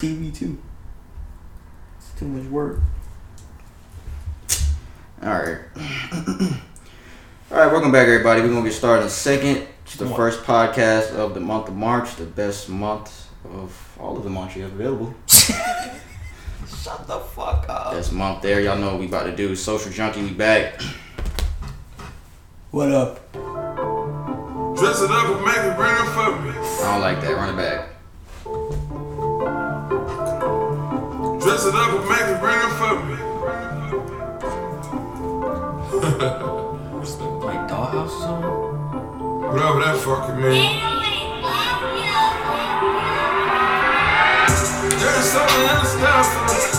TV too. It's too much work. All right. All right, welcome back, everybody. We're gonna get started in a second. It's the first podcast of the month of March, the best month of all of the months you have available. Shut the fuck up. Best month there. Y'all know what we about to do. Social Junkie, we back. What up? Dress it up and make it bring it for me. I don't like that. Run it back. Dress it up and make it bring it for me. Like Dollhouse song? Whatever that fucking mean. There's something in the stuff.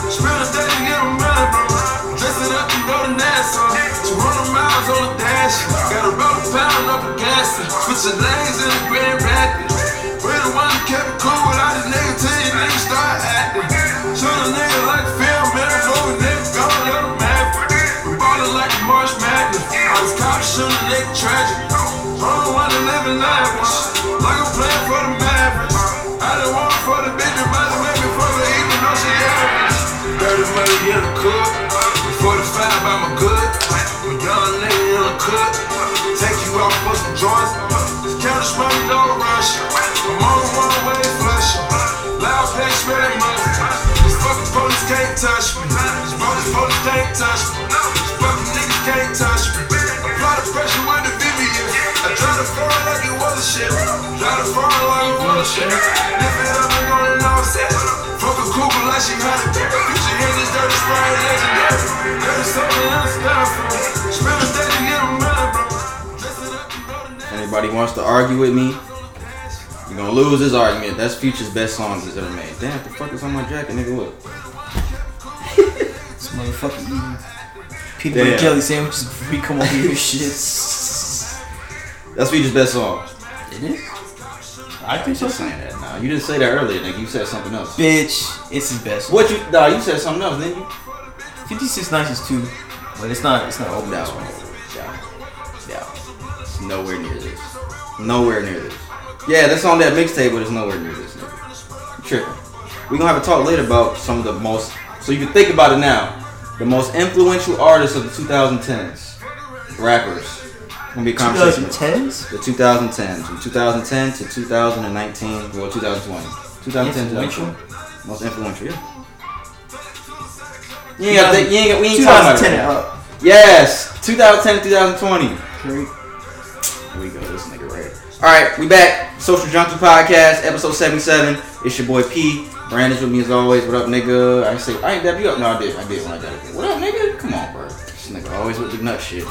Spend a day to get a money, bro. Dress it up and go to Nassau. 200 miles on the dash. Got a roll pound up the gas. Switching lanes in the Grand Rapids. We the one that kept it cool without the nigga till you niggas start Was caught shooting a nigga tragic. Wrong one in lavish. Like I'm playing for the Mavericks. I done want for the bitch, but the way before the even though she average. Dirty money in the cook. 45 I'm a good. A young nigga in the cook. Take you out for some joints. This counter smoke don't rush. I'm on one way flush. Loud pack smelling money. These fucking police can't touch me. These police police can't touch me. These fucking niggas can't touch me. Like it was a shit. Try to fall like it was a shit. Lift it up and on and offset. Fuck a cougar like she had it. You should hear this dirty spray legendary. There's something else down for me. Spend a day to get a money, bro. Dress it up and go to Nashville. Anybody wants to argue with me? You're gonna lose this argument. That's Future's best songs he's ever made. Damn, what the fuck is on my jacket, nigga? Look. This motherfucker eating peanut butter Damn. jelly sandwiches before we come over here. Shit. That's Future's best song. It is? I think so. Just saying that now. You didn't say that earlier, nigga. You said something else. Bitch, it's his best. What you? Nah, you said something else, didn't you? 56 Nights is two, but it's not. It's not open. No, this one. no, no. It's nowhere near this. Nowhere near this. Yeah, that's on that mixtape, but it's nowhere near this. Nigga. You tripping. We gonna have a talk later about some of the most. So you can think about it now. The most influential artists of the 2010s, rappers. Gonna be a conversation. 2010s. The 2010s, from 2010 to 2019, well 2020, 2010 to Influential? 2020. Most influential, yeah. You ain't got, you ain't got, we ain't talking about it. up. Yes, 2010 to 2020. Great. Here we go, this nigga right. All right, we back. Social Junkie Podcast, episode 77. It's your boy P. Brandon's with me as always. What up, nigga? I say I ain't dab you up. No, I did. I did when I got it. What up, nigga? Come on, bro. This nigga always with the nut shit.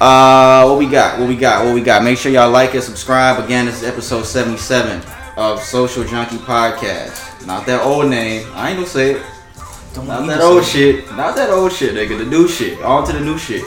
Uh, what we got? What we got? What we got? Make sure y'all like and subscribe. Again, this is episode 77 of Social Junkie Podcast. Not that old name. I ain't gonna say it. Don't Not that old it. shit. Not that old shit, nigga. The new shit. On to the new shit.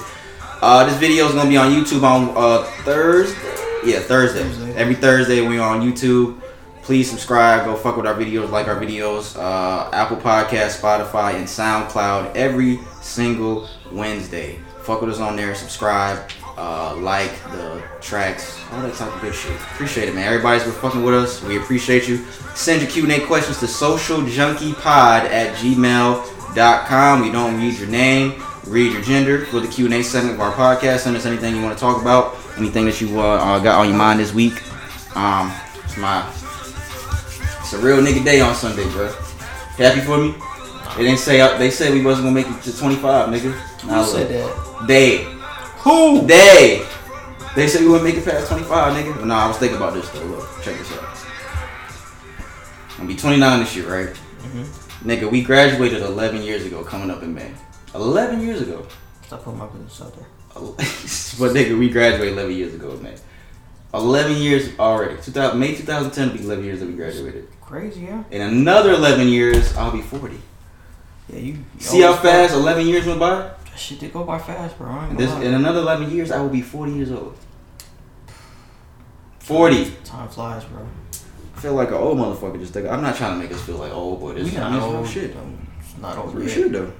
Uh, this video is gonna be on YouTube on uh, Thursday. Yeah, Thursday. Thursday. Every Thursday we on YouTube. Please subscribe. Go fuck with our videos. Like our videos. Uh, Apple Podcast, Spotify, and SoundCloud every single Wednesday. Fuck with us on there. Subscribe. Uh, like the tracks, all that type of good shit. Appreciate it, man. Everybody's been fucking with us. We appreciate you. Send your Q&A questions to socialjunkiepod at gmail.com. We don't read your name, read your gender for the Q&A segment of our podcast. Send us anything you want to talk about, anything that you uh, uh, got on your mind this week. Um, it's my, it's a real nigga day on Sunday, bro. Happy for me? They didn't say they said we wasn't gonna make it to 25, nigga. Who said that? They. Who? They. They said we wouldn't make it past 25, nigga. But nah, I was thinking about this though. Look, check this out. I'm gonna be 29 this year, right? Mm-hmm. Nigga, we graduated 11 years ago, coming up in May. 11 years ago. Stop putting my business out there. but nigga, we graduated 11 years ago, man. 11 years already. 2000, May 2010 will be 11 years that we graduated. Crazy, yeah. In another 11 years, I'll be 40. Yeah, you. you See how fast 11 years went by? Shit did go by fast, bro. I ain't And gonna this, in another 11 years, I will be 40 years old. 40. Time flies, bro. I feel like an old motherfucker just think I'm not trying to make us feel like old, but it's, We not old. shit. It's not Real yet. shit though.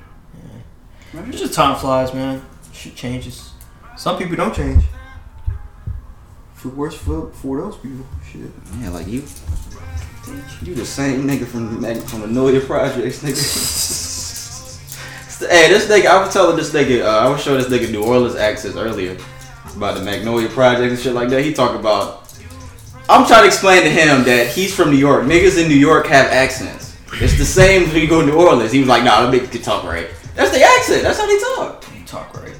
It's just time flies, man. Shit changes. Some people don't change. For worse, for, for those people, shit. Yeah, like you. You the same nigga from the Mag- from the Nolia Projects, nigga. hey, this nigga, I was telling this nigga, uh, I was showing this nigga New Orleans accents earlier about the Magnolia Project and shit like that. He talk about. I'm trying to explain to him that he's from New York. Niggas in New York have accents. It's the same when you go to New Orleans. He was like, nah, them niggas can talk right. That's the accent. That's how they talk. You talk right.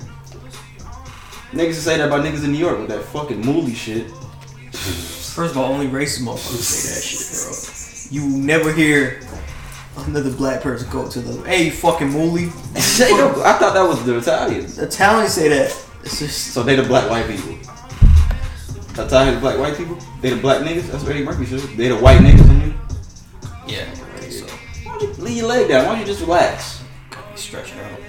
Niggas say that about niggas in New York with that fucking mooly shit. First of all, only racist motherfuckers say that shit, bro. You never hear another black person go to the hey you fucking mooly. They don't- I thought that was the Italians. Italians say that. It's just So they the black white people. Italians black white people? They the black niggas? That's what Eddie Murphy said. They the white niggas in you? yeah. So Why don't you leave your leg down? Why don't you just relax? you stretch it out.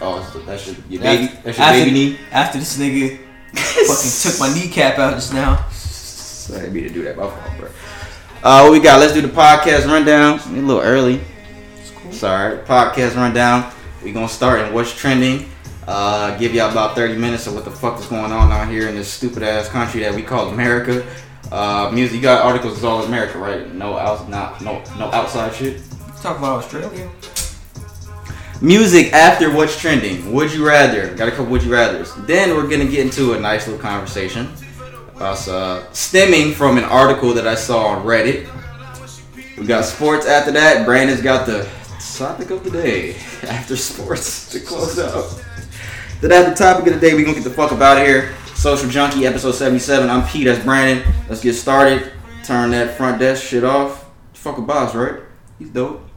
Oh, that's, that's your, your baby. After- That's your after, baby knee. After this nigga fucking took my kneecap out just now. So I didn't mean to do that. My fault, bro. Uh, what we got? Let's do the podcast rundown. A little early. It's cool. Sorry. Podcast rundown. We gonna start in what's trending. Uh, give y'all about 30 minutes of what the fuck is going on out here in this stupid ass country that we call America. Uh, music. You got articles. It's all America, right? No out, not no no outside shit. Talk about Australia. Music after what's trending. Would you rather? Got a couple would you rather's. Then we're gonna get into a nice little conversation. Uh, stemming from an article that I saw on Reddit. We got sports after that. Brandon's got the topic of the day after sports to close out. Then after the topic of the day, we gonna get the fuck up out of here. Social Junkie, episode 77. I'm Pete, that's Brandon. Let's get started. Turn that front desk shit off. Fuck a boss, right? He's dope.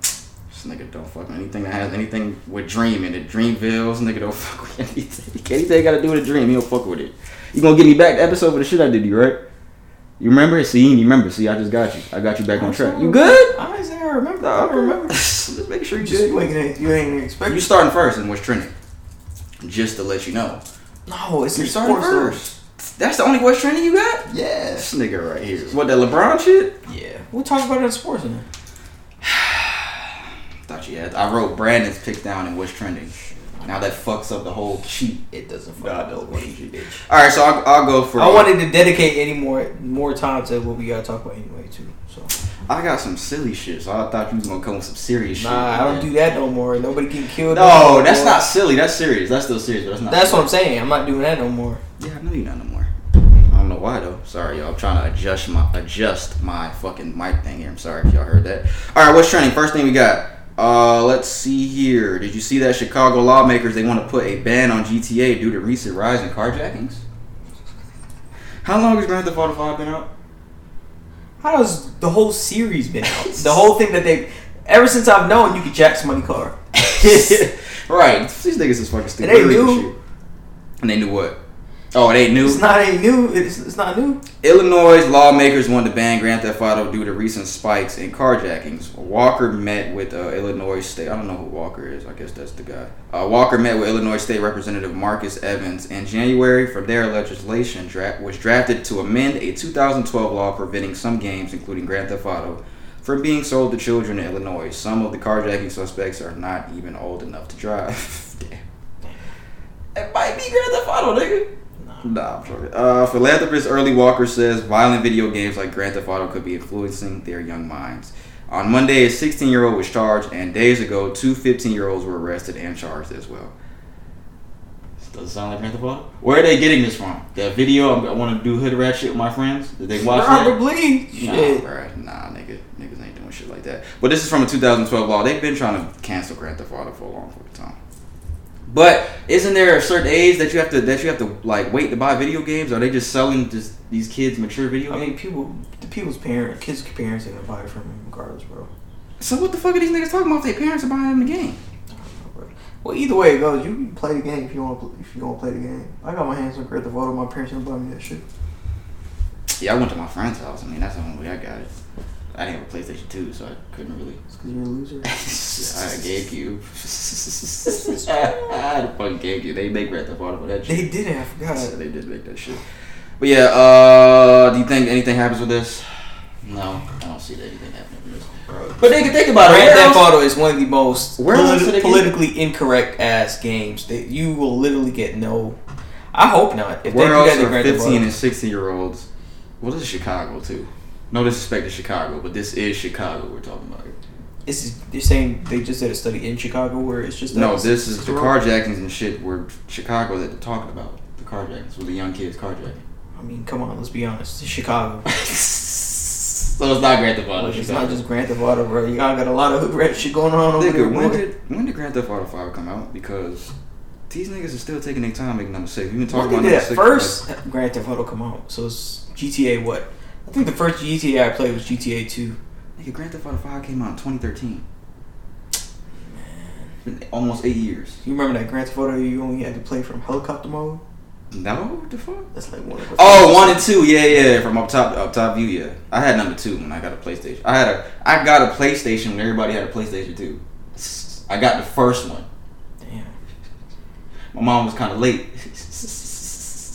This nigga don't fuck with anything that has anything with dream in it. Dreamvilles, nigga don't fuck with anything. Anything got to do with a dream, he don't fuck with it. You gonna get me back the episode for the shit I did you, right? You remember? See, you remember. See, I just got you. I got you back on track. You good? I ain't saying I remember. I don't remember. Just make sure you Just you ain't, you ain't expecting. You starting first and what's trending. Just to let you know. no, it's You your starting sports first. That's the only what's trending you got? though. Yeah. This nigga right here. What, that LeBron shit? Yeah. We'll talk about it in sports then. Thought you had. I wrote Brandon's pick down and what's trending. Now that fucks up the whole cheat. It doesn't Nah, fucking no, no fucking bitch. bitch. All right, so I'll, I'll go for. I wanted to dedicate any more more time to what we gotta talk about anyway too. So I got some silly shit, so I thought you was gonna come with some serious shit. nah, I don't do that no more. Nobody getting killed. No, no that's more. not silly. That's serious. That's still serious, but that's not. That's what I'm saying. I'm not doing that no more. Yeah, I know you're not no more. I don't know why though. Sorry, y'all. I'm trying to adjust my adjust my fucking mic thing here. I'm sorry if y'all heard that. All right, what's trending? First thing we got. Uh, let's see here. Did you see that Chicago lawmakers they want to put a ban on GTA due to recent rise in carjackings? How long has Grand Theft Auto 5 been out? How has the whole series been out? the whole thing that they ever since I've known you could jack somebody's car. right. These niggas is fucking stupid. It ain't They knew. And they knew what? Oh, they knew. It's not any new. It's, it's not new. Illinois lawmakers want to ban Grand Theft Auto due to recent spikes in carjackings. Walker met with uh, Illinois State. I don't know who Walker is. I guess that's the guy. Uh, Walker met with Illinois State Representative Marcus Evans in January for their legislation was drafted to amend a 2012 law preventing some games, including Grand Theft Auto, from being sold to children in Illinois. Some of the carjacking suspects are not even old enough to drive. Damn. It might be Grand Theft Auto, nigga. Nah, I'm joking. Uh, philanthropist Early Walker says violent video games like Grand Theft Auto could be influencing their young minds. On Monday, a 16 year old was charged, and days ago, two 15 year olds were arrested and charged as well. Does it sound like Grand Theft Auto? Where are they getting this from? That video, I'm- I want to do hood rat shit with my friends? Did they watch that? Probably. Nah, Shit. bruh. Nah, nigga. Niggas ain't doing shit like that. But this is from a 2012 law. They've been trying to cancel Grand Theft Auto for a long time. But isn't there a certain age that you have to that you have to like wait to buy video games? Are they just selling just these kids mature video I games? mean, people, the people's parents, kids' parents are gonna buy it from them regardless, bro. So what the fuck are these niggas talking about if their parents are buying them the game? I don't know, bro. Well, either way it goes, you can play the game if you want. to If you want to play the game, I got my hands on Grand Theft Auto. My parents didn't buy me that shit. Yeah, I went to my friend's house. I mean, that's the only way I got it. I didn't have a PlayStation 2, so I couldn't really. It's because you're a loser. I had a GameCube. I had a fucking GameCube. They make Grand Theft Auto for that shit. they did it. I Yeah, forgot. they did make that shit. But yeah, uh, do you think anything happens with this? No, I don't see that anything happening with this. Bro. But they can think about it. Grand Theft Auto is one of the most politi- get- politically incorrect ass games that you will literally get no. I hope not. If Where they do else that are 15 and 16 year olds? Well, this is Chicago too. No disrespect to Chicago, but this is Chicago we're talking about. It's you're saying they just did a study in Chicago where it's just No, this is the carjackings and shit were Chicago that they're talking about. The carjackings with the young kids carjacking. I mean, come on, let's be honest. It's Chicago. so it's not Grand Theft Auto. Like, it's Chicago. not just Grand Theft Auto, bro. Y'all got a lot of hood rat shit going on over there. When did when did Grand Theft Auto Five come out? Because these niggas are still taking their time making number six. We've been talking about that six. first Grand Theft Auto come out? So it's GTA what? I think the first GTA I played was GTA 2. like, nigga, Grand Theft Auto Five came out in 2013. Been almost eight years. You remember that Grand Theft Auto you only had to play from helicopter mode? No, what the fuck? That's like one of Oh, one and two, yeah, yeah, from up top, up top view, yeah. I had number two when I got a PlayStation. I had a, I got a PlayStation when everybody had a PlayStation two. I got the first one. Damn. My mom was kind of late.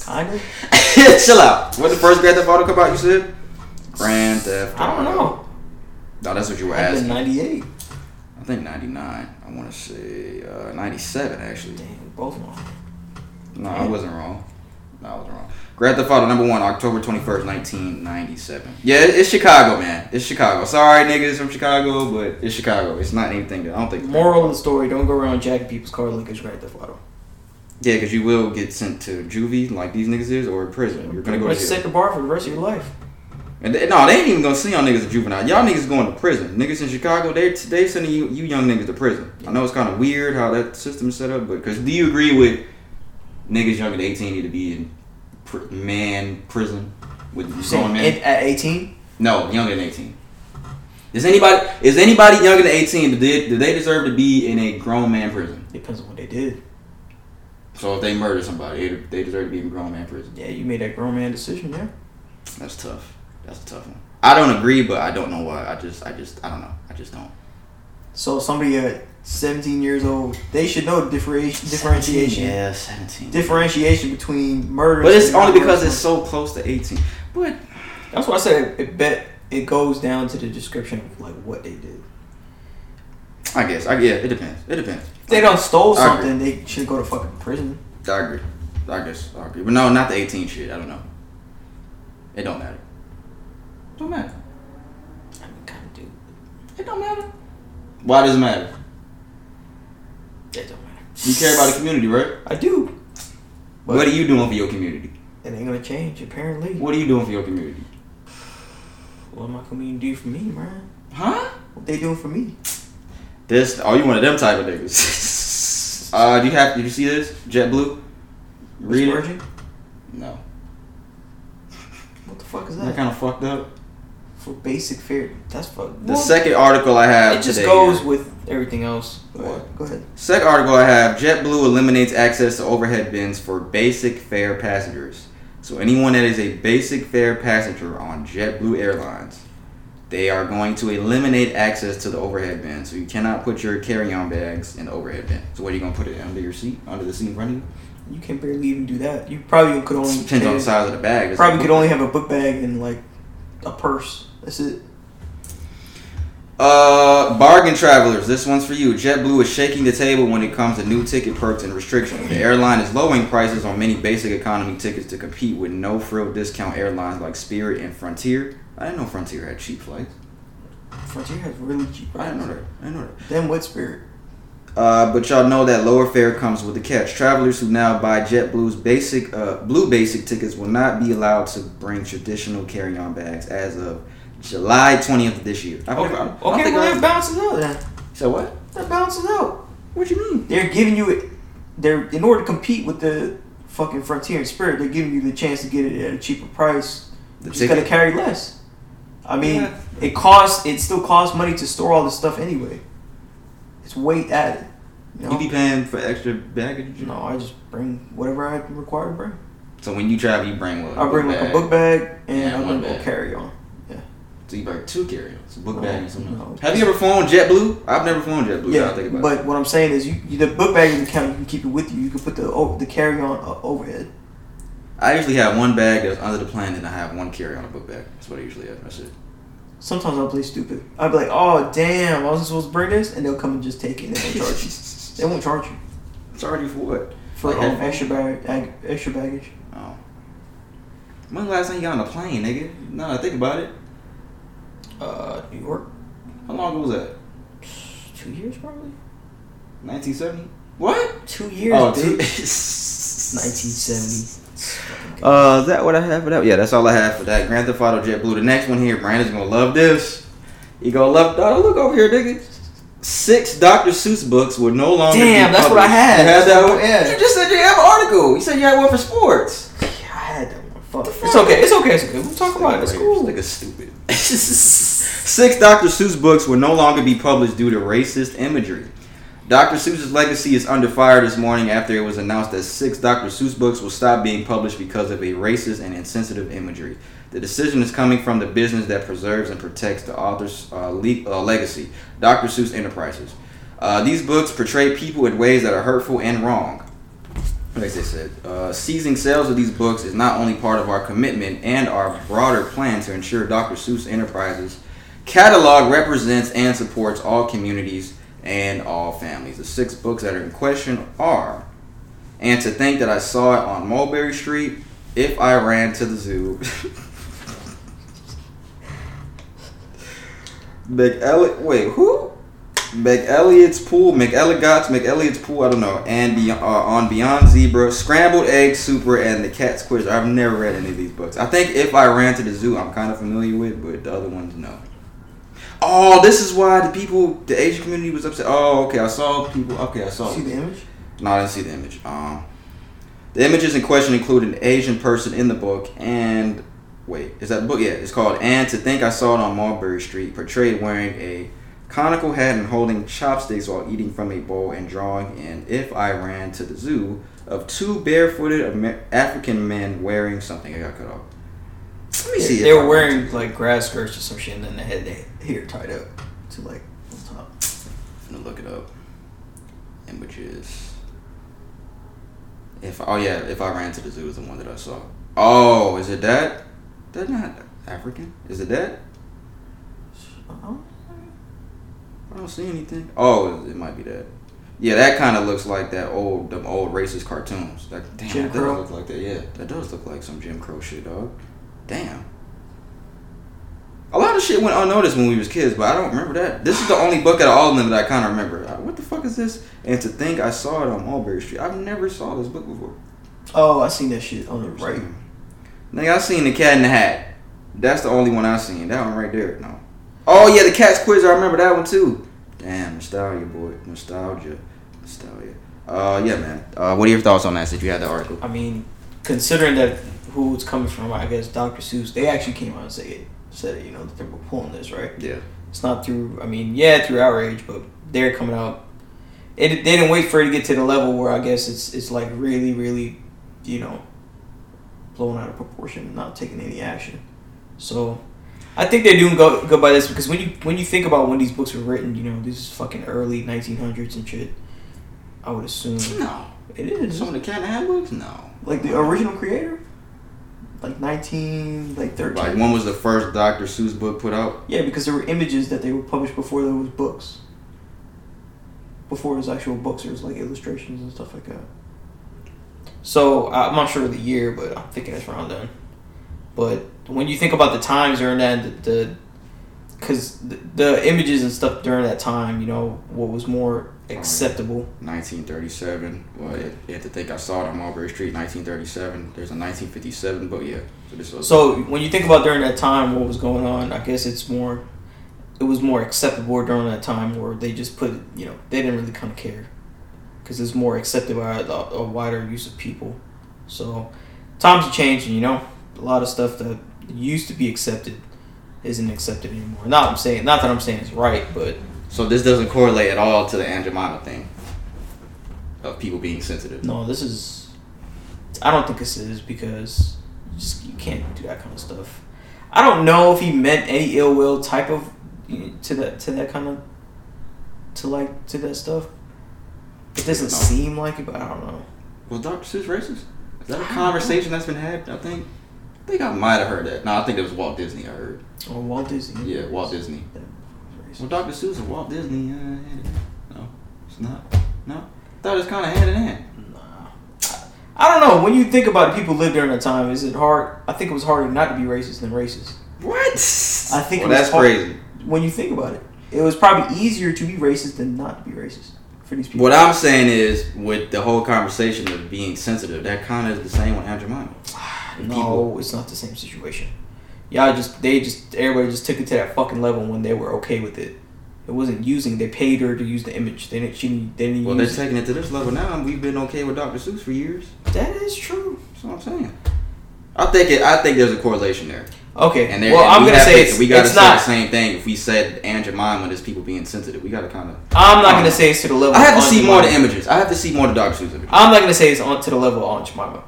Kind of? Chill out. When the first Grand Theft Auto come out, you said? Grand Theft Auto. I don't know. No, that's what you were I've asking. 98. I think 99. I want to say uh, 97, actually. Damn, both wrong. No, I wasn't wrong. No, I wasn't wrong. Grand Theft Auto number one, October 21st, 1997. Yeah, it's Chicago, man. It's Chicago. Sorry, niggas from Chicago, but it's Chicago. It's not anything that I don't think. Moral of the story: Don't go around jacking people's car like it's Grand Theft Auto. Yeah, because you will get sent to juvie like these niggas is, or prison. You're gonna go to jail. set the bar for the rest of your life. And they, no, they ain't even gonna see y'all niggas as juvenile. Y'all niggas going to prison. Niggas in Chicago, they they sending you you young niggas to prison. I know it's kind of weird how that system is set up, but because do you agree with niggas younger than eighteen need to be in pr- man prison with You grown saying men? it at 18? no, younger than eighteen. Is anybody is anybody younger than eighteen? Do they, do they deserve to be in a grown man prison? Depends on what they did. So if they murder somebody, they, they deserve to be in grown man prison. Yeah, you made that grown man decision, yeah. That's tough. That's a tough one. I don't agree, but I don't know why. I just I just I don't know. I just don't. So somebody at 17 years old, they should know the differentiation, differentiation, Yeah, 17. differentiation between murder. But it's and only because it's so close to 18. But That's why I said it bet it goes down to the description of like what they did. I guess, I yeah, it depends. It depends. If they don't stole something, they should go to fucking prison. I agree. I guess I agree. But no, not the 18 shit. I don't know. It don't matter. Don't matter. I mean, kind of do. It don't matter. Why does it matter? It don't matter. You care about the community, right? I do. But what are you doing for your community? it ain't gonna change apparently. What are you doing for your community? What am I community do for me, man? Huh? What they doing for me? This? Oh, you one of them type of niggas? uh, do you have? Did you see this? JetBlue. Read it. No. What the fuck is That that? kind of fucked up. For basic fare, that's fuck. The well, second article I have it just today goes here- with everything else. Go What? ahead. Go ahead. Second article I have: JetBlue eliminates access to overhead bins for basic fare passengers. So anyone that is a basic fare passenger on JetBlue Airlines, they are going to eliminate access to the overhead bin. So you cannot put your carry-on bags in the overhead bin. So what are you gonna put it under your seat, under the seat in front of you? You can barely even do that. You probably could only Depends on the size of the bag. Probably could only have a book bag and like a purse. That's it. Uh, bargain travelers, this one's for you. JetBlue is shaking the table when it comes to new ticket perks and restrictions. The airline is lowering prices on many basic economy tickets to compete with no frill discount airlines like Spirit and Frontier. I didn't know Frontier had cheap flights. Frontier has really cheap. I didn't know that. I didn't know that. Then what spirit? Uh, but y'all know that lower fare comes with a catch. Travelers who now buy JetBlue's basic, uh, Blue Basic tickets will not be allowed to bring traditional carry-on bags as of July 20th of this year. I've Okay, never- okay, think well that balances out then. So what? That balances out. What do you mean? They're giving you it. They're in order to compete with the fucking Frontier and Spirit. They're giving you the chance to get it at a cheaper price. The Just gotta carry less. I mean, Yeah. it costs. It still costs money to store all this stuff anyway. It's weight added. You know? You be paying for extra baggage? no, I just bring whatever I require to bring. So when you travel, you bring what? I bring like a book bag and Yeah, I bring a carry on. So you bring two carry-ons, a book bag and something no. Have you ever flown JetBlue? I've never flown JetBlue. Yeah, think about but it. what I'm saying is, you, you the book bag doesn't count. You can keep it with you. You can put the o- the carry on uh, overhead. I usually have one bag that's under the plane, and I have one carry-on a book bag. That's what I usually have. That's it. Sometimes I'll play stupid. I'll be like, oh damn, I wasn't supposed to bring this, and they'll come and just take it. and They won't charge you. They won't charge you Charge you for what? for Like um, extra bag, ag- extra baggage. Oh. When the last time you got on a plane, nigga? No, I think about it. Uh, New York, How long ago was that? two years probably. 1970. What? Two years, Oh, two- 1970. Uh, is that what I have for that? Yeah, that's all I have for that. Grand Theft Auto JetBlue. The next one here, Brandon's gonna love this. He gonna love. Oh, look over here, nigga. Six Dr. Seuss books will no longer. Damn, that's what I had. You had that one. Yeah. You just said you have an article. You said you had one for sports. Yeah, I had that one. Fuck. It's okay. It's okay. It's okay. We'll talk about it. It's cool. Nigga stupid. Six Dr. Seuss books will no longer be published due to racist imagery. Dr. Seuss's legacy is under fire this morning after it was announced that six Dr. Seuss books will stop being published because of a racist and insensitive imagery. The decision is coming from the business that preserves and protects the author's uh, le- uh, legacy, Dr. Seuss Enterprises. Uh, these books portray people in ways that are hurtful and wrong. Like they said, uh, seizing sales of these books is not only part of our commitment and our broader plan to ensure Dr. Seuss Enterprises catalog represents and supports all communities and all families. The six books that are in question are, and to think that I saw it on Mulberry Street, If I Ran to the Zoo, McElliot, wait, who? McElliot's Pool, McElligot's, McElliot's Pool, I don't know, and be, uh, on Beyond Zebra, Scrambled Egg Super, and The Cat's Quiz. I've never read any of these books. I think If I Ran to the Zoo, I'm kind of familiar with, but the other ones, no. Oh, this is why the people, the Asian community was upset. Oh, okay, I saw people. Okay, I saw. See the image? No, I didn't see the image. Um, the images in question include an Asian person in the book and wait, is that the book? Yeah, it's called "And to Think I Saw It on Mulberry Street," portrayed wearing a conical hat and holding chopsticks while eating from a bowl and drawing in "If I Ran to the Zoo" of two barefooted Amer- African men wearing something. I got cut off. Let me see. They were wearing like grass skirts or some shit, and then they had their hair tied up to like the top. I'm gonna look it up. Images. If oh yeah, if I ran to the zoo is the one that I saw. Oh, is it that? That's not African. Is it that? I don't see anything. Oh, it might be that. Yeah, that kind of looks like that old, them old racist cartoons. That damn, Jim that Crow? does look like that. Yeah, that does look like some Jim Crow shit, dog. Damn. A lot of shit went unnoticed when we was kids, but I don't remember that. This is the only book out of all of them that I kind of remember. Uh, What the fuck is this? And to think I saw it on Mulberry Street. I've never saw this book before. Oh, I seen that shit on the right. Nigga, I seen the Cat in the Hat. That's the only one I seen. That one right there. No. Oh yeah, the Cat's Quiz. I remember that one too. Damn, nostalgia, boy, nostalgia, nostalgia. Uh, yeah, man. Uh, what are your thoughts on that? Since you had the article. I mean, considering that who it's coming from, I guess Dr. Seuss, they actually came out and said it, said it, you know, that they were pulling this, right? Yeah. It's not through, I mean, yeah, through outrage, but they're coming out. It, they didn't wait for it to get to the level where I guess it's it's like really, really, you know, blown out of proportion, and not taking any action. So, I think they're doing go, good by this because when you when you think about when these books were written, you know, this is fucking early 1900s and shit. I would assume No. it is Some of the Cat in the Hat books? No. like the original creator, like 19 like 13. Like when was the first Dr. Seuss book put out? Yeah, because there were images that they were published before there was books. Before it was actual books, there was like illustrations and stuff like that. So I'm not sure of the year, but I'm thinking it's around then. But when you think about the times during that, the because the, the images and stuff during that time, you know, what was more acceptable. 1937. Well, you have to think I saw it on Mulberry Street, 1937. There's a 1957 book, yeah. So this was So when you think about during that time, what was going on, I guess it's more, it was more acceptable during that time where they just put, you know, they didn't really kind of care, because it's more accepted by a, a wider use of people. So times are changing, you know. A lot of stuff that used to be accepted isn't accepted anymore. Not I'm saying, not that I'm saying it's right, but So this doesn't correlate at all to the Aunt Jemima thing of people being sensitive. no, this is. I don't think this is because you just you can't do that kind of stuff. I don't know if he meant any ill will type of to that to that kind of to like to that stuff. It doesn't seem like it, but I don't know. Was Dr. Seuss racist? Is that a conversation that's been had? I think. I think I might have heard that. No, I think it was Walt Disney. I heard. Or Walt Disney. Yeah, Walt Disney. Well, Dr. Seuss and Walt Disney. Uh, no, it's not. No, thought it was kind of hand in hand. Nah. I don't know. When you think about it, people lived during that time. Is it hard? I think it was harder not to be racist than racist. What? What? I think well, it was that's hard- crazy. when you think about it. It was probably easier to be racist than not to be racist for these people. What I'm saying is, with the whole conversation of being sensitive, that kind of is the same with Aunt Jemima. no, it's not the same situation. Y'all just they just everybody just took it to that fucking level when they were okay with it. It wasn't using. They paid her to use the image. They didn't. She didn't. They didn't Well, they're taking it to this level now, and we've been okay with Dr. Seuss for years. that is true. That's what I'm saying. I think it. I think there's a correlation there. Okay. And there, well, and I'm we gonna say it's, we gotta it's say not. the same thing. If we said Aunt Jemima, there's people being sensitive. We gotta kind of. I'm not gonna say it's to the level. I have to see more of the images. I have to see more of the Dr. Seuss images. I'm not gonna say it's on to the level of Aunt Jemima,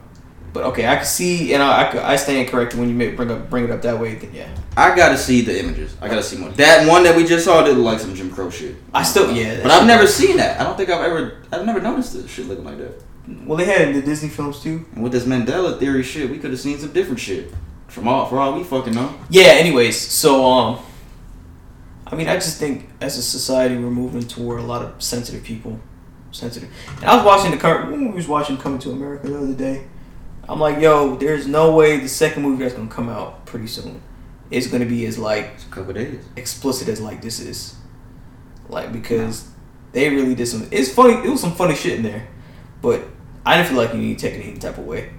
but okay, I can see and I I, I stand corrected when you make, bring up bring it up that way. Then yeah, I gotta see the images. I gotta see more. That one that we just saw did look like some Jim Crow shit. I still yeah. But I've never seen that. I don't think I've ever. I've never noticed this shit looking like that. Well, they had it in the Disney films too. And with this Mandela theory shit, we could have seen some different shit. From all for all we fucking know. Yeah. Anyways, so um, I mean, I just think as a society we're moving toward a lot of sensitive people, sensitive. And I was watching the current. We was watching Coming to America the other day, I'm like, yo, there's no way the second movie that's gonna come out pretty soon is gonna be as like It's a couple days. explicit as like this is. Like because they really did some. It's funny. It was some funny shit in there, but I didn't feel like you need to take it any type of way.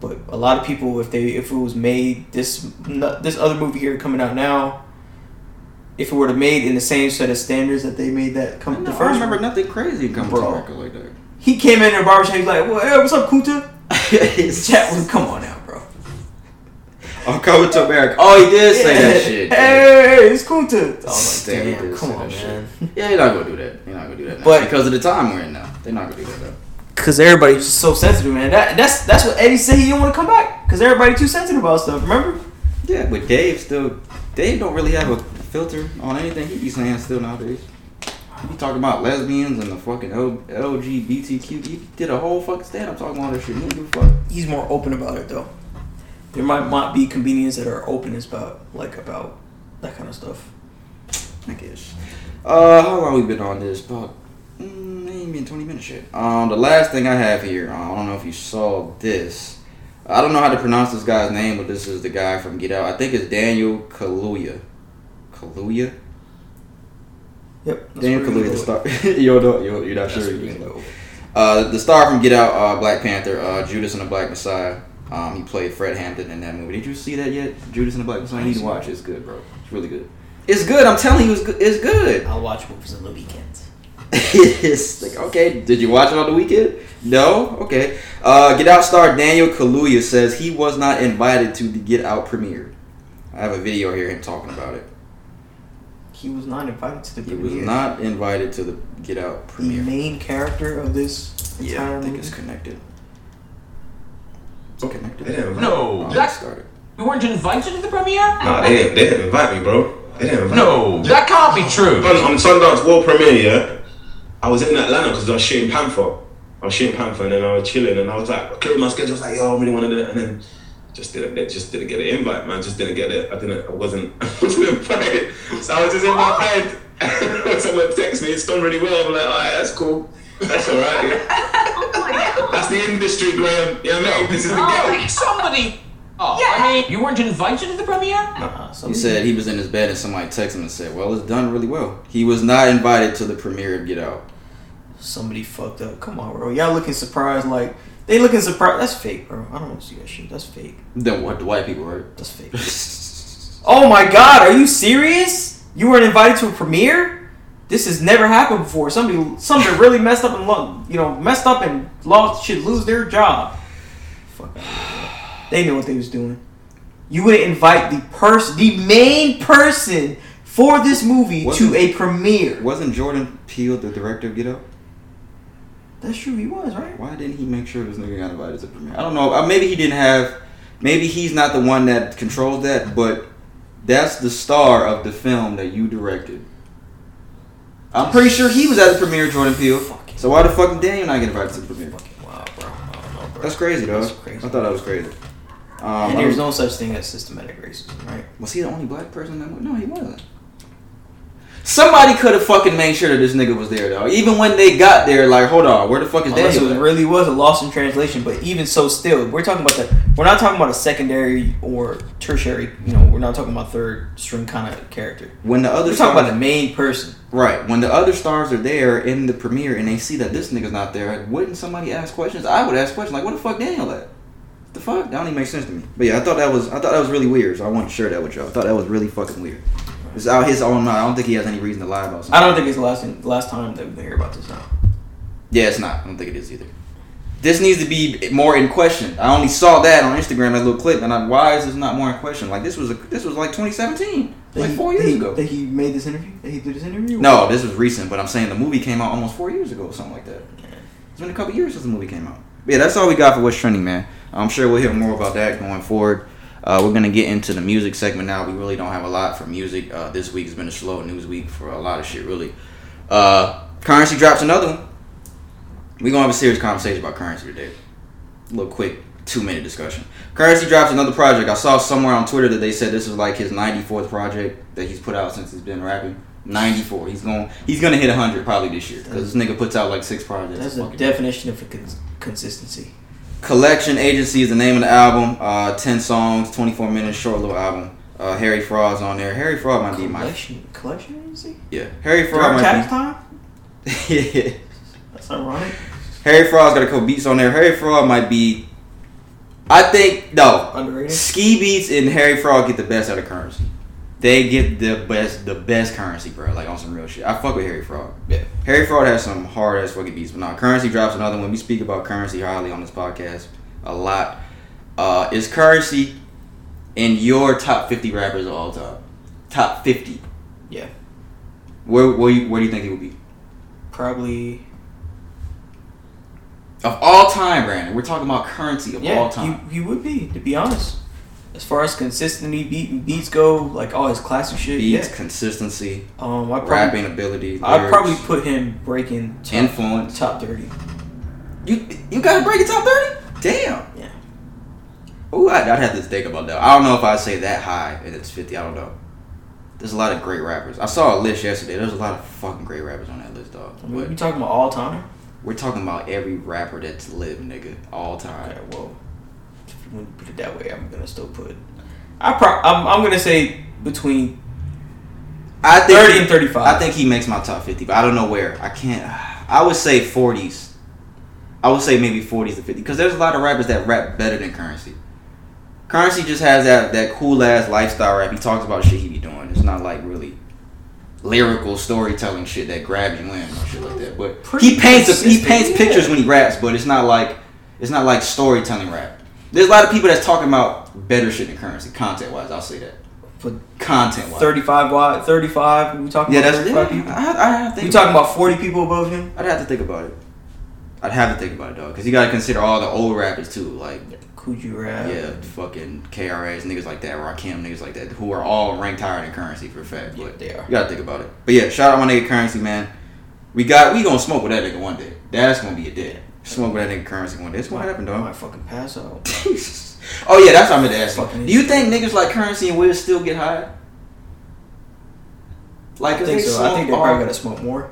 But a lot of people, if they if it was made this this other movie here coming out now, if it were to made in the same set of standards that they made that come the I remember nothing crazy coming Bro. to America like that. he came in the barbershop. He's like, "Well, hey, what's up, Kuta?" Chat was, come on now, bro. I'm coming to America. Oh, he did say that shit. Hey, it's Kuta. I was like, Damn, damn, did come on, that man. Yeah, you're not gonna do that. You're not gonna do that now. But- because of the time we're in now, they're not gonna do that. Though. Cause everybody's just so sensitive, man. That that's that's what Eddie said he didn't want to come back. Cause everybody too sensitive about stuff. Remember? Yeah, but Dave still, Dave don't really have a filter on anything he be saying still nowadays. He talking about lesbians and the fucking L- LGBTQ. He did a whole fucking stand up talking about this shit. He give a fuck. He's more open about it though. There might not be comedians that are open as about like about that kind of stuff. I guess. Uh, how long we been on this? About mm, ain't been twenty minutes yet. Um, the last thing I have here. Uh, I don't know if you saw this. I don't know how to pronounce this guy's name, but this is the guy from Get Out. I think it's Daniel Kaluuya. Kaluuya. Yep. that's Daniel Kaluuya, the star. you don't. You're, you're not. That's sure. where we're gonna go. Uh, the star from Get Out, uh, Black Panther, uh, Judas and the Black Messiah. Um, he played Fred Hampton in that movie. Did you see that yet? Judas and the Black Messiah. You need to watch it. It's good, bro. It's really good. It's good. I'm telling you, it's good. It's good. I'll watch movies on the weekends. it's like okay. Did you watch it on the weekend? No. Okay. Uh, Get Out star Daniel Kaluuya says he was not invited to the Get Out premiere. I have a video here him talking about it. He was not invited to the He was not invited to the Get Out premiere. the main character of this Yeah, entire I think movie. it's connected. It's oh, connected. Yeah, no, Oh, that- started. We weren't invited to the premiere? Nah, they didn't, they didn't invite me, bro. They didn't invite No, me. that can't be true. On, on Sundance World Premiere, yeah, I was in Atlanta because I was shooting Panther. I was shooting Panther and then I was chilling and I was like, clearing my schedule. I was like, yo, I really want to do it. And then just didn't, just didn't get an invite, man. Just didn't get it. I didn't, I wasn't, I wasn't invited. So I was just in my head. Someone texts me, it's done really well. I'm like, alright, that's cool. That's alright. Yeah. That's the industry, Graham. You know what I mean? This is the Oh, game. somebody. Oh, I mean, you weren't invited to the premiere? Uh, He said he was in his bed and somebody texted him and said, "Well, it's done really well." He was not invited to the premiere of Get Out. somebody fucked up. Come on, bro. Y'all looking surprised like they looking surprised. That's fake, bro. I don't want to see that shit. That's fake. Then what? The white people, right? That's fake. oh my god, are you serious? You weren't invited to a premiere? This has never happened before. Somebody, somebody really messed up and lo- you know messed up and lost should lose their job. Fuck. They knew what they was doing. You wouldn't invite the person, the main person for this movie Wasn't- to a premiere. Wasn't Jordan Peele the director of Get Out? That's true. He was right. Why didn't he make sure this nigga got invited to the premiere? I don't know. Uh, maybe he didn't have. Maybe he's not the one that controls that, but that's the star of the film that you directed. I'm pretty sure he was at the premiere, Jordan Peele. So why the fuck did Daniel not get invited to the premiere? Wow, bro. Know, bro. That's crazy, though. That's crazy. I thought that was crazy. Um, and there's no such thing as systematic racism, right? Was he the only black person that? No, he wasn't. Somebody could have fucking made sure that this nigga was there though. Even when they got there, like, hold on, where the fuck is Unless it Daniel? at? really was a loss in translation, but even so, still, we're talking about the. We're not talking about a secondary or tertiary. You know, we're not talking about third string kind of character. When the other We're talking about the main person. right, when the other stars are there in the premiere and they see that this nigga's not there, wouldn't somebody ask questions? I would ask questions like, "What the fuck, Daniel at?" The fuck? That don't even make sense to me. But yeah, I thought that was I thought that was really weird. So I wanted to share that with y'all. I thought that was really fucking weird. It's out his own mind. I don't think he has any reason to lie about something. I don't think it's the last thing, last time that we hear about this now. Yeah, it's not. I don't think it is either. This needs to be more in question. I only saw that on Instagram, that little clip, and I, why is this not more in question? Like this was a, this was like 2017, That like he- four years that he- ago. That he made this interview. That he did this interview. No, this was recent, but I'm saying the movie came out almost four years ago, or something like that. It's been a couple years since the movie came out. But yeah, that's all we got for what's trending, man. I'm sure we'll hear more about that going forward. Uh, we're gonna get into the music segment now. We really don't have a lot for music. Uh, this week has been a slow news week for a lot of shit, really. Uh, currency drops another one. We're gonna have a serious conversation about currency today. A little quick two minute discussion. Currency drops another project. I saw somewhere on Twitter that they said this was like his 94th project that he's put out since he's been rapping. 94. He's going. He's gonna hit 100 probably this year because this nigga puts out like six projects. That's the definition of cons- consistency. Collection Agency is the name of the album. Uh, 10 songs, 24 minutes, short little album. Uh, Harry Fraud's on there. Harry Fraud might be my Collection, collection agency. yeah. Harry Fraud During tax might time. be yeah. That's ironic. Harry Fraud's got a couple beats on there. Harry Fraud might be. I think no. Underrated. Ski Beatz and Harry Fraud get the best out of currency. They get the best, the best currency, bro. Like on some real shit. I fuck with Harry Fraud. Yeah. Harry Fraud has some hard ass fucking beats, but now currency drops another one. We speak about currency highly on this podcast a lot. Uh, is currency in your top fifty rappers of all time? Top fifty. Yeah. Where where, you, where do you think he would be? Probably. Of all time, Brandon. We're talking about currency of all time. He, he would be. To be honest. As far as consistency beat, beats go, like all his classic shit, Beats, yeah. consistency, Um, I probably, rapping ability. I'd lyrics, probably put him breaking top, influence. top thirty. You you got to break the top thirty? Damn. Yeah. Ooh, I'd, I'd have to think about that. I don't know if I'd say that high and it's 50. I don't know. There's a lot of great rappers. I saw a list yesterday. There's a lot of fucking great rappers on that list, dog. I mean, we talking about all time. we're talking about every rapper that's lived, nigga, all time. Okay, well, if you put it that way, I'm gonna still put. I pro- I'm, I'm gonna say between I think 30 he- and 35. I think he makes my top 50, but I don't know where. I can't. I would say 40s. I would say maybe 40s to 50 because there's a lot of rappers that rap better than Currency. Currency just has that that cool ass lifestyle rap. He talks about shit he be doing. It's not like really lyrical storytelling shit that grabs you in or shit like that. But Pretty he paints a, he paints yeah. pictures when he raps, but it's not like it's not like storytelling rap. There's a lot of people that's talking about better shit than Currency, content wise. I'll say that. For Content wise. 35 wide, 35. We talking Yeah, about that's 35 yeah, people. I, I have to We think talking about 40 people above him. I'd have to think about it. I'd have to think about it, dog, because you gotta consider all the old rappers too, like Kool G Rap. yeah, fucking KRS, niggas like that, Rakim, niggas like that, who are all ranked higher than Currency for a fact. Yeah, But they are. you gotta think about it. But yeah, shout out my nigga Currency, man. We got we gonna smoke with that nigga one day. That's gonna be a day. Smoke with that nigga Currency one day. It's gonna happen, I dog. might fucking pass out. oh yeah, that's what I meant to ask you. Do you think niggas like Currency and will still get high? Like, I think so. I think they probably gotta smoke more.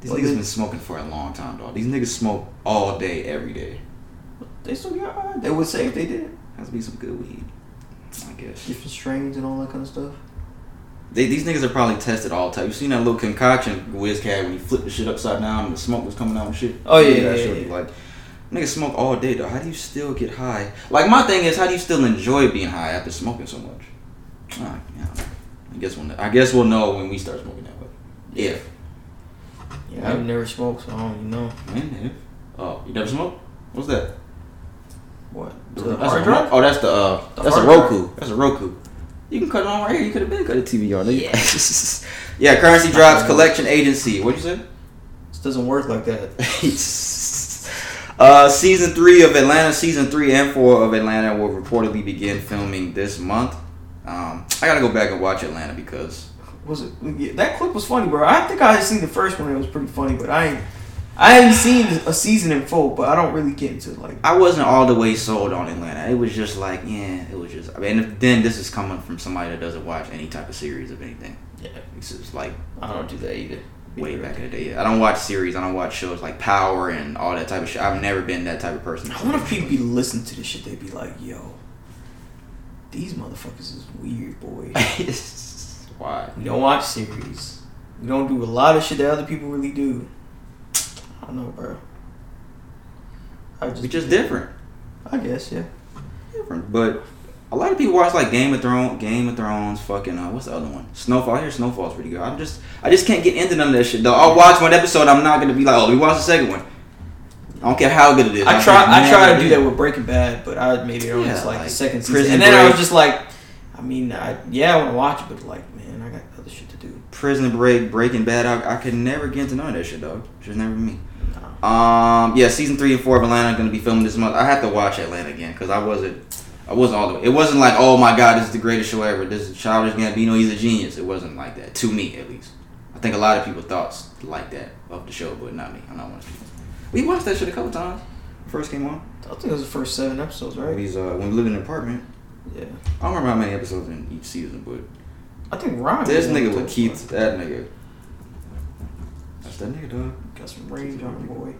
These Well, niggas they- been smoking for a long time, dog. These niggas smoke all day, every day. They still get high. They would say if they did. Has to be some good weed, I guess. Different strains and all that kind of stuff. They, these niggas are probably tested all the time. You seen that little concoction Wiz had when he flipped the shit upside down and the smoke was coming out and shit? Oh, yeah, yeah, shit. yeah. Like, niggas smoke all day though. How do you still get high? Like my thing is, how do you still enjoy being high after smoking so much? Ah, yeah, I guess we'll. I guess we'll know when we start smoking that way. If. Yeah, I've never smoked, so I don't even know. Man, If. Oh, you never smoked? What's that? What? That's The a hard remote- drive? Oh, that's the uh, The that's a Roku. That's a Roku. You can cut it on right here. You could have been cut a TV on. Yeah. yeah, currency drops. Collection agency. What'd you say? This doesn't work like that. uh, season three of Atlanta, season three and four of Atlanta will reportedly begin filming this month. Um, I gotta go back and watch Atlanta because Was it? Yeah, that clip was funny, bro. I think I had seen the first one. It was pretty funny, but I ain't. I haven't seen a season in full, but I don't really get into it. like. I wasn't all the way sold on Atlanta. It was just like, yeah, it was just. I mean, and then this is coming from somebody that doesn't watch any type of series of anything. Yeah, It's just like I don't do that either. way back in the day. I don't watch series. I don't watch shows like Power and all that type of shit. I've never been that type of person. I wonder if people be listening to this shit. They'd be like, "Yo, these motherfuckers is weird, boy. Why? We don't watch series. We don't do a lot of shit that other people really do. I don't know, bro. I just, We just different. I guess, yeah. Different. But a lot of people watch like Game of Thrones, Game of Thrones, fucking uh, what's the other one? Snowfall. I hear Snowfall's pretty good. I'm just, I just can't get into none of that shit though. I'll watch one episode. I'm not gonna be like, oh, we watch the second one. I don't care how good it is. I I'm try. I try to do that with Breaking Bad, but I maybe it on Yeah, like, like the second season, Prison and then I was just like, I mean, I yeah, I want to watch it, but like, man, I got other shit to do. Prison Break, Breaking Bad. I, I could never get into none of that shit, dog. Just never me. Um, yeah, season three and four of Atlanta are gonna be filming this month. I have to watch Atlanta again because I wasn't, I wasn't all the way. It wasn't like, oh my god, this is the greatest show ever. This is Childish Gambino. He's a genius. It wasn't like that to me, at least. I think a lot of people thought like that of the show, but not me. I'm not one of those people. We watched that shit a couple times. First came on. I think it was the first seven episodes, right? He's uh, when we lived in an apartment. Yeah. I don't remember how many episodes in each season, but I think Ryan. this nigga with Keith, that nigga. That nigga, done Got some range on him, boy.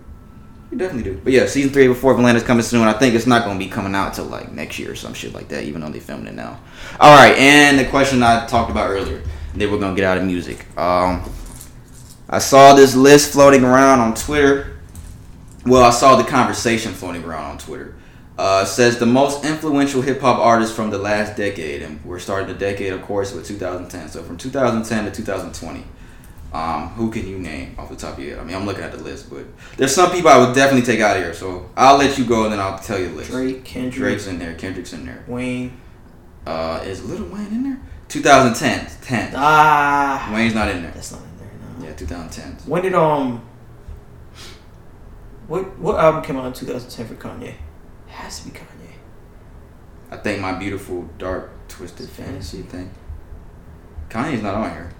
You definitely do. But yeah, season three of Atlanta's coming soon. I think it's not going to be coming out till like next year or some shit like that, even though they filming it now. All right, and the question I talked about earlier. Then we're gonna get out of music. Um, I saw this list floating around on Twitter. Well, I saw the conversation floating around on Twitter. Uh, says the most influential hip hop artists from the last decade, and we're starting the decade, of course, with 2010. So from 2010 to 2020. Um, who can you name off the top of your head? I mean, I'm looking at the list, but there's some people I would definitely take out of here. So I'll let you go, and then I'll tell you the list. Drake, Kendrick, Drake's in there. Kendrick's in there. Wayne. Uh, is Little Wayne in there? 2010. 10. Ah, Wayne's not in there. that's not in there. No. Yeah, 2010. When did um? What what album came out in 2010 for Kanye? It has to be Kanye. I think my beautiful dark twisted fantasy thing. Kanye's not on here.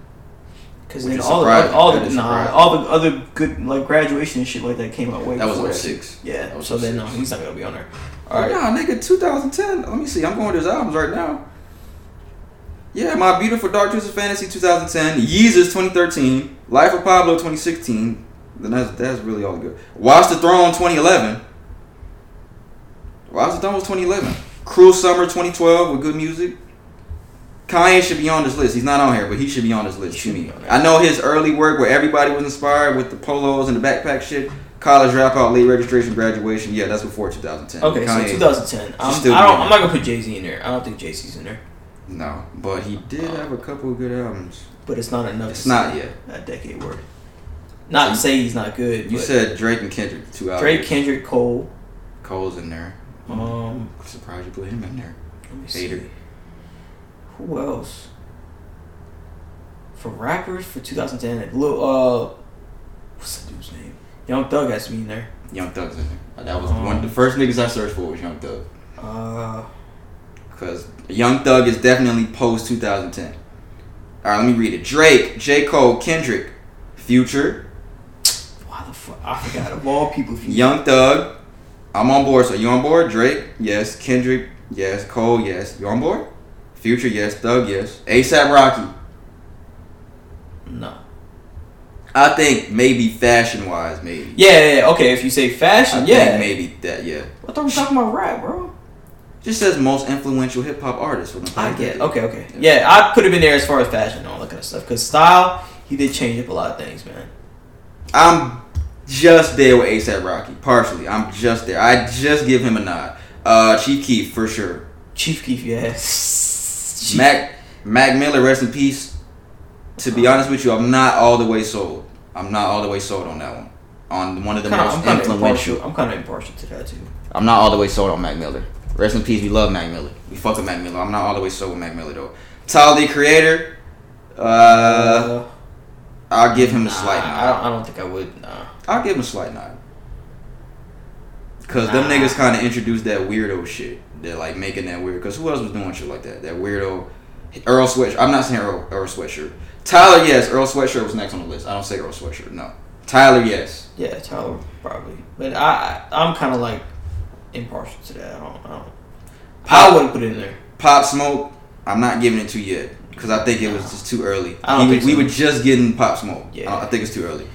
Because then all the all the nah, all the other good like graduation and shit like that came out way That was before 06. Yeah, was so oh then no, 06. he's not gonna be on there. All right, Nah, nigga, 2010. Let me see. I'm going to his albums right now. Yeah, My Beautiful Dark Twisted Fantasy 2010. Yeezus 2013. Life of Pablo 2016. Then that's, that's really all good. Watch the Throne 2011. Watch the Throne was 2011. Cruel Summer 2012 with good music. Kanye should be on this list. He's not on here, but he should be on this list. To me, be on there. I know his early work where everybody was inspired with the polos and the backpack shit. College dropout, late registration, graduation. Yeah, that's before 2010. okay, Kanye- so 2010. I'm, still I don't, I'm not gonna put Jay Z in there. I don't think Jay Z's in there, No, but he did have a couple of good albums. but it's not enough. It's not yet. A decade worth. Not to say he's not good. You said Drake and Kendrick, two albums. Drake, Kendrick, Cole. Cole's in there. Um, I'm surprised you put him in there. Hater. see. Who else? For rappers for 2010, like, Lil, uh, what's that dude's name? Young Thug has to be in there. Young Thug's in there. That was Um, one of the first niggas I searched for was Young Thug. Uh, Because Young Thug is definitely post 2010. Alright, let me read it. Drake, J. Cole, Kendrick, Future, why the fuck? I forgot of all people. You Young Thug. I'm on board. So you on board? Drake, yes. Kendrick, yes. Cole, yes. You on board? Future, yes. Thug, yes. ASAP Rocky. no. I think maybe fashion wise, maybe. Yeah, yeah, yeah, okay. If you say I fashion, think yeah. maybe that. Yeah, I thought we were talking about rap, bro. just says most influential hip hop artist. From the I get. decade. Okay, okay. Yeah, I could have been there as far as fashion and all that kind of stuff. Cause style, he did change up a lot of things, man. I'm just there with ASAP Rocky. Partially, I'm just there. I just give him a nod. Uh, Chief Keef for sure. Chief Keef, yes. Mac Mac Miller, rest in peace. To be honest with you, I'm not all the way sold. I'm not all the way sold on that one. On one of the Kinda, most I'm influential. impartial. I'm kind of impartial to that too. I'm not all the way sold on Mac Miller. Rest in peace. We love Mac Miller. We fuck with Mac Miller. I'm not all the way sold with Mac Miller though. Tyler the Creator. Uh, I'll give him a nah, slight I don't. I don't think I would. Nah. I'll give him a slight nod. Cause them niggas kind of introduced that weirdo shit. They're like making that weird. Cause who else was doing shit like that? That weirdo Earl Sweatshirt. I'm not saying Earl, Earl Sweatshirt. Tyler, yes, Earl Sweatshirt was next on the list. I don't say Earl Sweatshirt. No, Tyler, yes. Yeah, Tyler probably. But I, I I'm kind of like impartial to that. I don't. I don't. I wouldn't put it in there. Pop Smoke, I'm not giving it to yet because I think it was just too early. I don't He- think we were just getting Pop Smoke. Yeah. I, I think it's too early.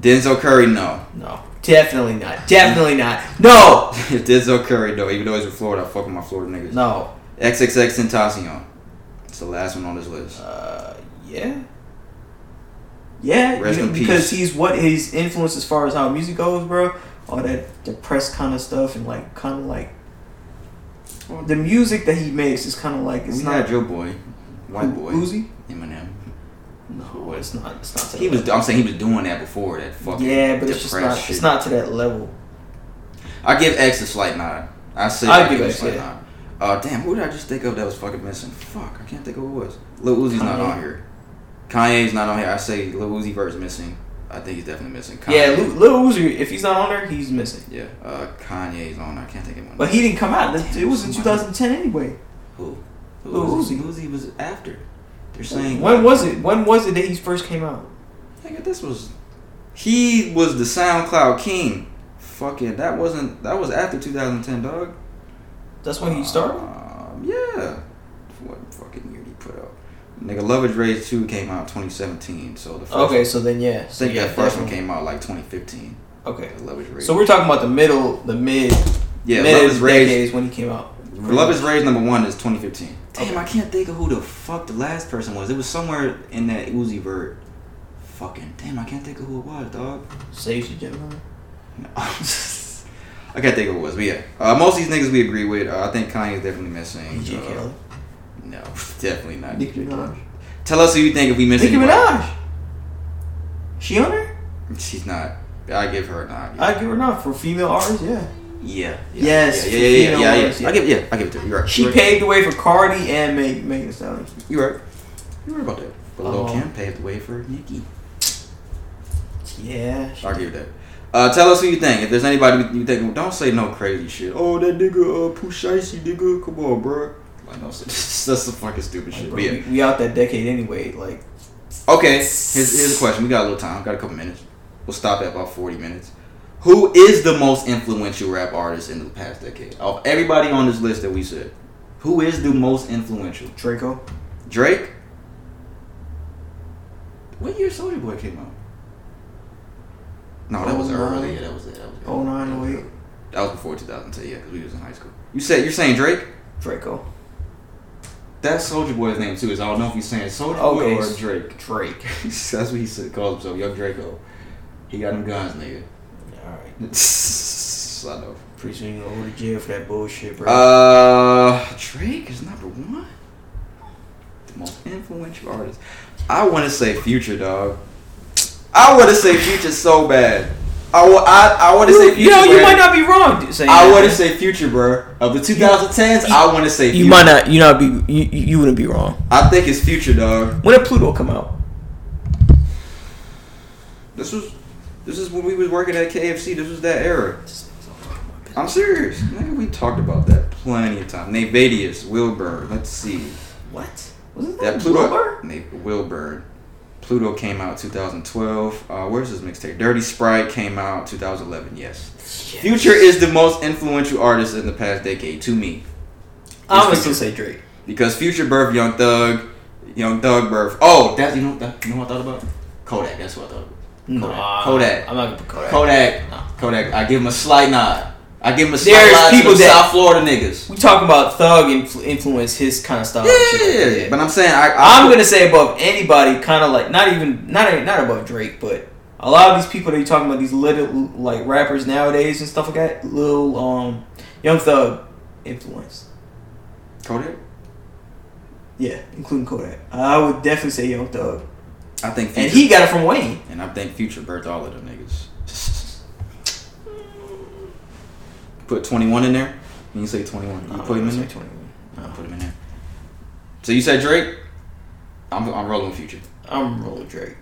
Denzel Curry, no. No, definitely not. Definitely not. No, If Denzel Curry, though, even though he's from Florida, I fuck with my Florida niggas. no. XXXTentacion. It's the last one on this list. Uh, yeah. Yeah, Rest you because peace. he's what his influence as far as how music goes, bro. All that depressed kind of stuff and like kind of like the music that he makes is kind of like it's we not your boy, white Who- boy, Uzi. Eminem. No, it's not. It's not. To He was. level. I'm saying he was doing that before that fucking. Yeah, but it's just not. shit. It's not to that level. I give X a slight nod. I say I'd I give it a X, slight yeah. nod. Uh, damn, who did I just think of that was fucking missing? Fuck, I can't think of who it was. Lil Uzi's not on here. Kanye's not on here. I say Lil Uzi Vert's missing. I think he's definitely missing. Kanye, Yeah, Lil Lil Uzi. If he's not on there, he's missing. Yeah, uh, Kanye's on. I can't think of one. But he didn't come out. It was in 2010 anyway. who? Lil Uzi. Uzi was after. They're saying When was it? When was it that he first came out? Nigga, this was. He was the SoundCloud king. Fucking, that wasn't. That was after 2010, dog. That's when he started. Um, yeah. What fucking year did he put out? Nigga, Luv Is Rage 2 came out 2017. So the first Okay, one, so then yeah. I So think yeah, that first one came out like 2015. Okay. Luv Is Rage. So we're talking about the middle, the mid, yeah, mid Luv Is Rage. when he came out. Luv Is Rage number one is 2015. Damn, Okay. I can't think of who the fuck the last person was. It was somewhere in that Uzi Vert. Fucking damn, I can't think of who it was, dog. Sage the Gemini. I can't think of who it was, but yeah. Uh, most of these niggas we agree with. Uh, I think Kanye's definitely missing. DJ Uh, Khaled. No, definitely not. Nicki Minaj. Tell us who you think if we miss Nicki anybody. Minaj. She on there? She's not. I give her a nod. I give her not for female artists. Yeah. Yeah. yeah. Yes, Yeah. Yeah. Yeah. Yeah. yeah, yeah. I give. Yeah. I give it to her. You're right. She You're right. paved the way for Cardi and Meg, Megan Stallion. You're right. You're right about that. But Lil Oh. Kim paved the way for Nicki. Yeah. I'll give you that. Uh, tell us who you think. If there's anybody you think, don't say no crazy shit. Oh, that nigga, uh, Pusheisty nigga. Come on, bro. Like, no, that's some fucking stupid shit. Bro, But yeah. we, we out that decade anyway. Like, Okay, here's, here's a question. We got a little time. Got a couple minutes. We'll stop at about 40 minutes. Who is the most influential rap artist in the past decade? Of everybody on this list that we said, who is the most influential? Draco. Drake? What year Soulja Boy came out? No, that was Oh, early. nine. Yeah, that was it. That was, Oh, nine, oh, eight. That was before 2010, yeah, because we was in high school. You said you're saying Drake? Draco. That's Soulja Boy's name too. Is I don't know if he's saying Soldier Okay. Boy or Drake. Drake. That's what he said, calls himself, Young Draco. He got them guns, nigga. All right. I know. Pretty soon you gonna go to jail for that bullshit, bro. Uh, Drake is number one. The most influential artist. I want to say Future, dog. I want to say Future so bad. I I, I want to say Future. you know, you bro. might not be wrong saying I want to say Future, bro. Of the 2010s, I want to say Future. You might not. You not be. You, you you wouldn't be wrong. I think it's Future, dog. When did Pluto come out? This was, this is when we was working at KFC. This was that era. I'm serious. Nigga, we talked about that plenty of time. Nayvadius, Wilbur. Let's see. What? Wasn't That that Pluto. Wilbur? Nate Wilbur. Pluto came out 2012. Uh, where's his mixtape? Dirty Sprite came out 2011. Yes. Future is the most influential artist in the past decade to me I'm gonna still say Drake. because Future birth Young Thug, Young Thug birth. Oh, that's you know that, you know what I thought about? Kodak. That's what I thought. About. Nah, Kodak. I'm not gonna put Kodak. Kodak. No. Kodak. I give him a slight nod. I give him a slight There's nod people to that- South Florida niggas. We talking about Thug influ- influence his kind of style. like Yeah, that. but I'm saying I, I'm gonna say above anybody, kind of like not even not not above Drake, but a lot of these people that you're talking about, these little like rappers nowadays and stuff like that, little um Young Thug influence. Kodak. Yeah, including Kodak. I would definitely say Young Thug, I think Future, and he got it from Wayne. and I think Future birthed all of them niggas. Put 21 in there. Can you say 21? You Nah, put him I'm in there. 21. I put him in there. So you said Drake? I'm I'm rolling Future I'm rolling Drake.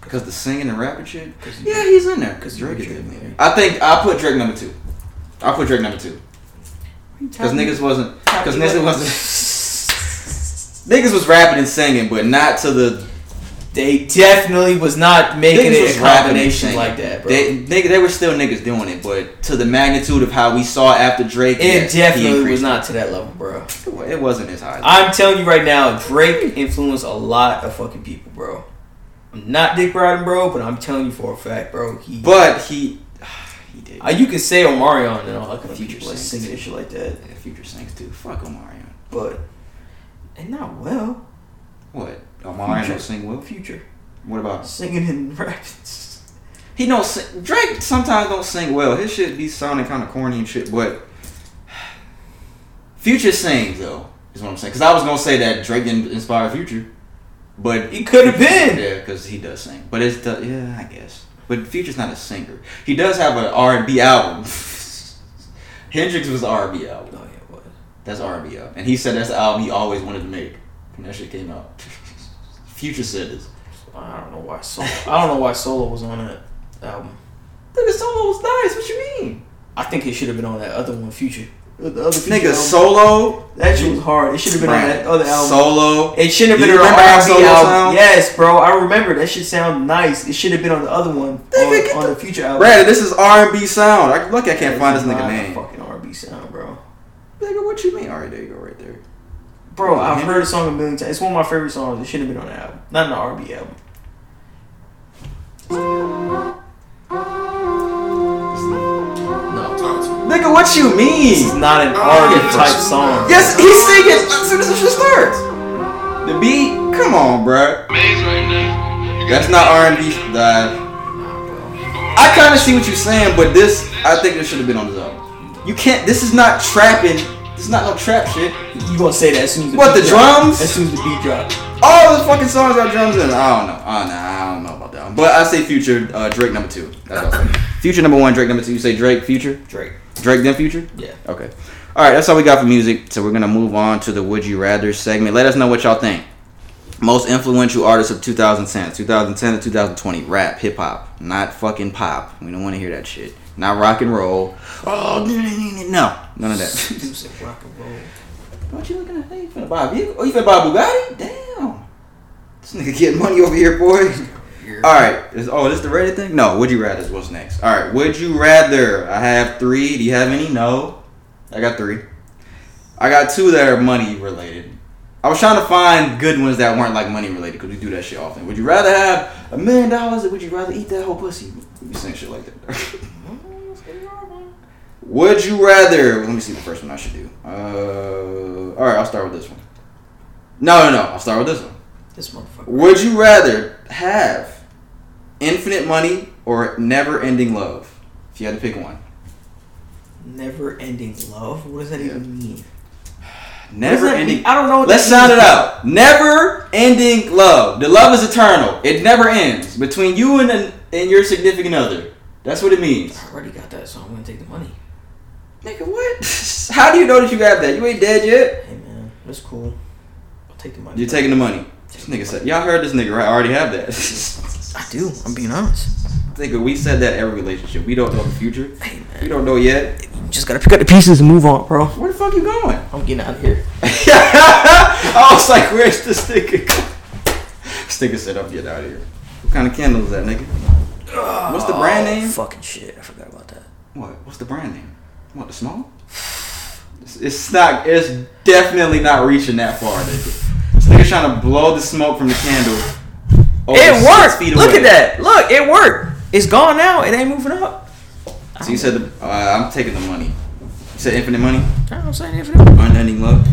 because the singing and rapping shit. Yeah, he's in there. Cause 'Cause Drake is in there. I think I put Drake number two. I put Drake number two because niggas wasn't because niggas wasn't niggas was rapping and singing, but not to the They definitely was not making Niggas it a combination like that, bro. They, nigga, they were still niggas doing it, but to the magnitude of how we saw after Drake, it definitely was not to that level, bro. it. It wasn't as high. I'm telling you right now, Drake influenced a lot of fucking people, bro. I'm not dick riding, bro, but I'm telling you for a fact, bro. He, but he, he did. uh, you can say Omarion and all that kind of Future people like singing and shit like that, Yeah, Future sings too. Fuck Omarion. but and not well. What? Oh, Omarion Future. don't sing well. Future What about? singing and rapping. He don't sing. Drake sometimes don't sing well. His shit be sounding kind of corny and shit, but Future sings though. Is what I'm saying. Because I was gonna say that Drake didn't inspire Future, but He could have been. Yeah, because he does sing. But it's the yeah, I guess. But Future's not a singer. He does have an R and B album. HNDRXX was an R and B album. Yeah, what? That's R and B album, and he said that's the album he always wanted to make when that shit came out. Future said this. I don't know why solo. I don't know why solo was on that album. Nigga, solo was nice. What you mean? I think it should have been on that other one, Future. The other Future Nigga, album. solo. That shit was hard. It should have been on that other album. Solo. It should have been you on remember the R&B Solo album. sound? Yes, bro. I remember that shit sound nice. It should have been on the other one Nigga, on, on the- the future album. Brad, this is R and B sound. I, look, I can't find this nigga not name. Fucking R&B sound, bro. Nigga, what you mean? All right, there you go, right there. Bro, I've Henry? heard the song a million times. It's one of my favorite songs. It should have been on the album, not an R&B album. Nigga, what you this is mean? not an R&B type song. Yes, he's singing as soon as the shit starts. The beat, come on, bruh. Maze right now. That's not R and B dive. I kind of see what you're saying, but this, I think this should have been on the album. You can't. This is not trapping. This is not no trap shit. You gonna say that as soon as the What, beat the drop. drums? As soon as the beat drop. All the fucking songs got drums in. I don't know. I don't know. I don't know about that. One. But I say Future, uh, Drake number two. That's what I say. Future number one, Drake number two. You say Drake, Future, Drake. Drake then Future. Yeah. Okay. All right, that's all we got for music. So we're gonna move on to the Would You Rather segment. Let us know what y'all think. Most influential artists of 2010, 2010 to 2020, rap, hip hop, not fucking pop. We don't want to hear that shit. Not rock and roll. Oh no, none of that. You said rock and roll. what you looking at? Hey, you finna buy a vehicle? Oh, you finna buy a Bugatti? Damn. This nigga getting money over here, boy. All right. Is, oh, is this the Reddit thing? No. Would you rather? is What's next? All right. Would you rather? I have three. Do you have any? No. I got three. I got two that are money related. I was trying to find good ones that weren't like money related because we do that shit often. Would you rather have a million dollars or would you rather eat that whole pussy? We saying shit like that. would you rather? Let me see the first one I should do. Uh, all right. I'll start with this one. No, no, no. I'll start with this one. This motherfucker. Would you rather have infinite money or never ending love? If you had to pick one. Never ending love? What does that Yeah. even mean? Never ending. mean? I don't know. What Let's sound it out. Never ending love. The love is eternal. It never ends. Between you and, an, and your significant other. That's what it means. I already got that, so I'm gonna take the money. Nigga, what? How do you know that you have that? You ain't dead yet. Hey man, that's cool. I'll take the money. You're taking the money. This nigga said, y'all heard this nigga, right? I already have that. I do. I'm being honest. nigga, we said that every relationship. We don't know the future. Hey man, We don't know yet. you just gotta pick up the pieces and move on, bro. Where the fuck you going? I'm getting out of here. I was like, where's this nigga? This nigga said, I'm getting out of here. What kind of candle is that, nigga? What's the oh, brand name? Fucking shit. I forgot about that. What? What's the brand name? What, the small? It's, it's not, it's definitely not reaching that far, nigga. This nigga trying to blow the smoke from the candle. it worked. Look at that. Look, it worked. It's gone now. It ain't moving up. So you said, the, uh, I'm taking the money. You said infinite money? I don't say anything. Unending love?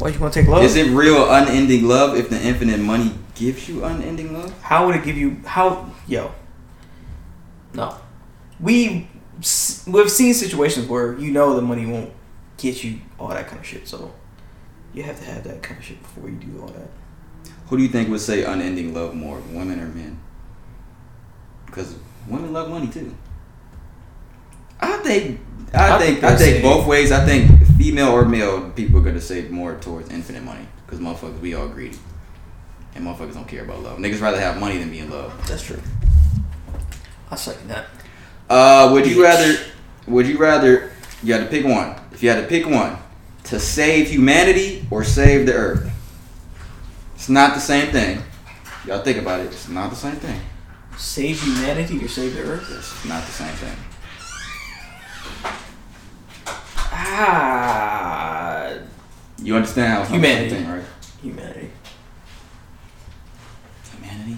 Why you gonna take love? Is it real unending love if the infinite money gives you unending love? How would it give you? How yo? No, we we've seen situations where you know the money won't get you all that kind of shit. So you have to have that kind of shit before you do all that. Who do you think would say unending love more, women or men? Because women love money too. I think I, I think think I they think say- both ways. I think female or male people are gonna say more towards infinite money because motherfuckers we all greedy and motherfuckers don't care about love. Niggas rather have money than be in love. That's true. I second that. Uh, would you rather? Would you rather? You had to pick one. If you had to pick one, to save humanity or save the earth. It's not the same thing. Y'all think about it. It's not the same thing. Save humanity or save the earth? It's not the same thing. Ah, You understand how it's Humanity. thing, right? humanity. Humanity?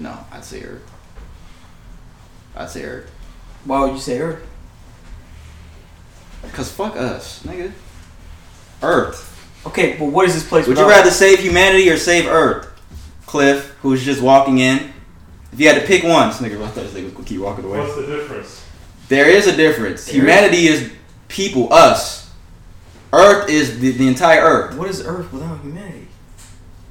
No, I'd say Earth. I'd say Earth. Why would you say earth? Cause fuck us, nigga. Earth. Okay, but what is this place? Would you without- rather save humanity or save Earth? Cliff, who's just walking in. If you had to pick one, this nigga, I thought this nigga was gonna keep walking away. What's the difference? There is a difference. There Humanity is people, us. Earth is the, the entire Earth. What is earth without humanity?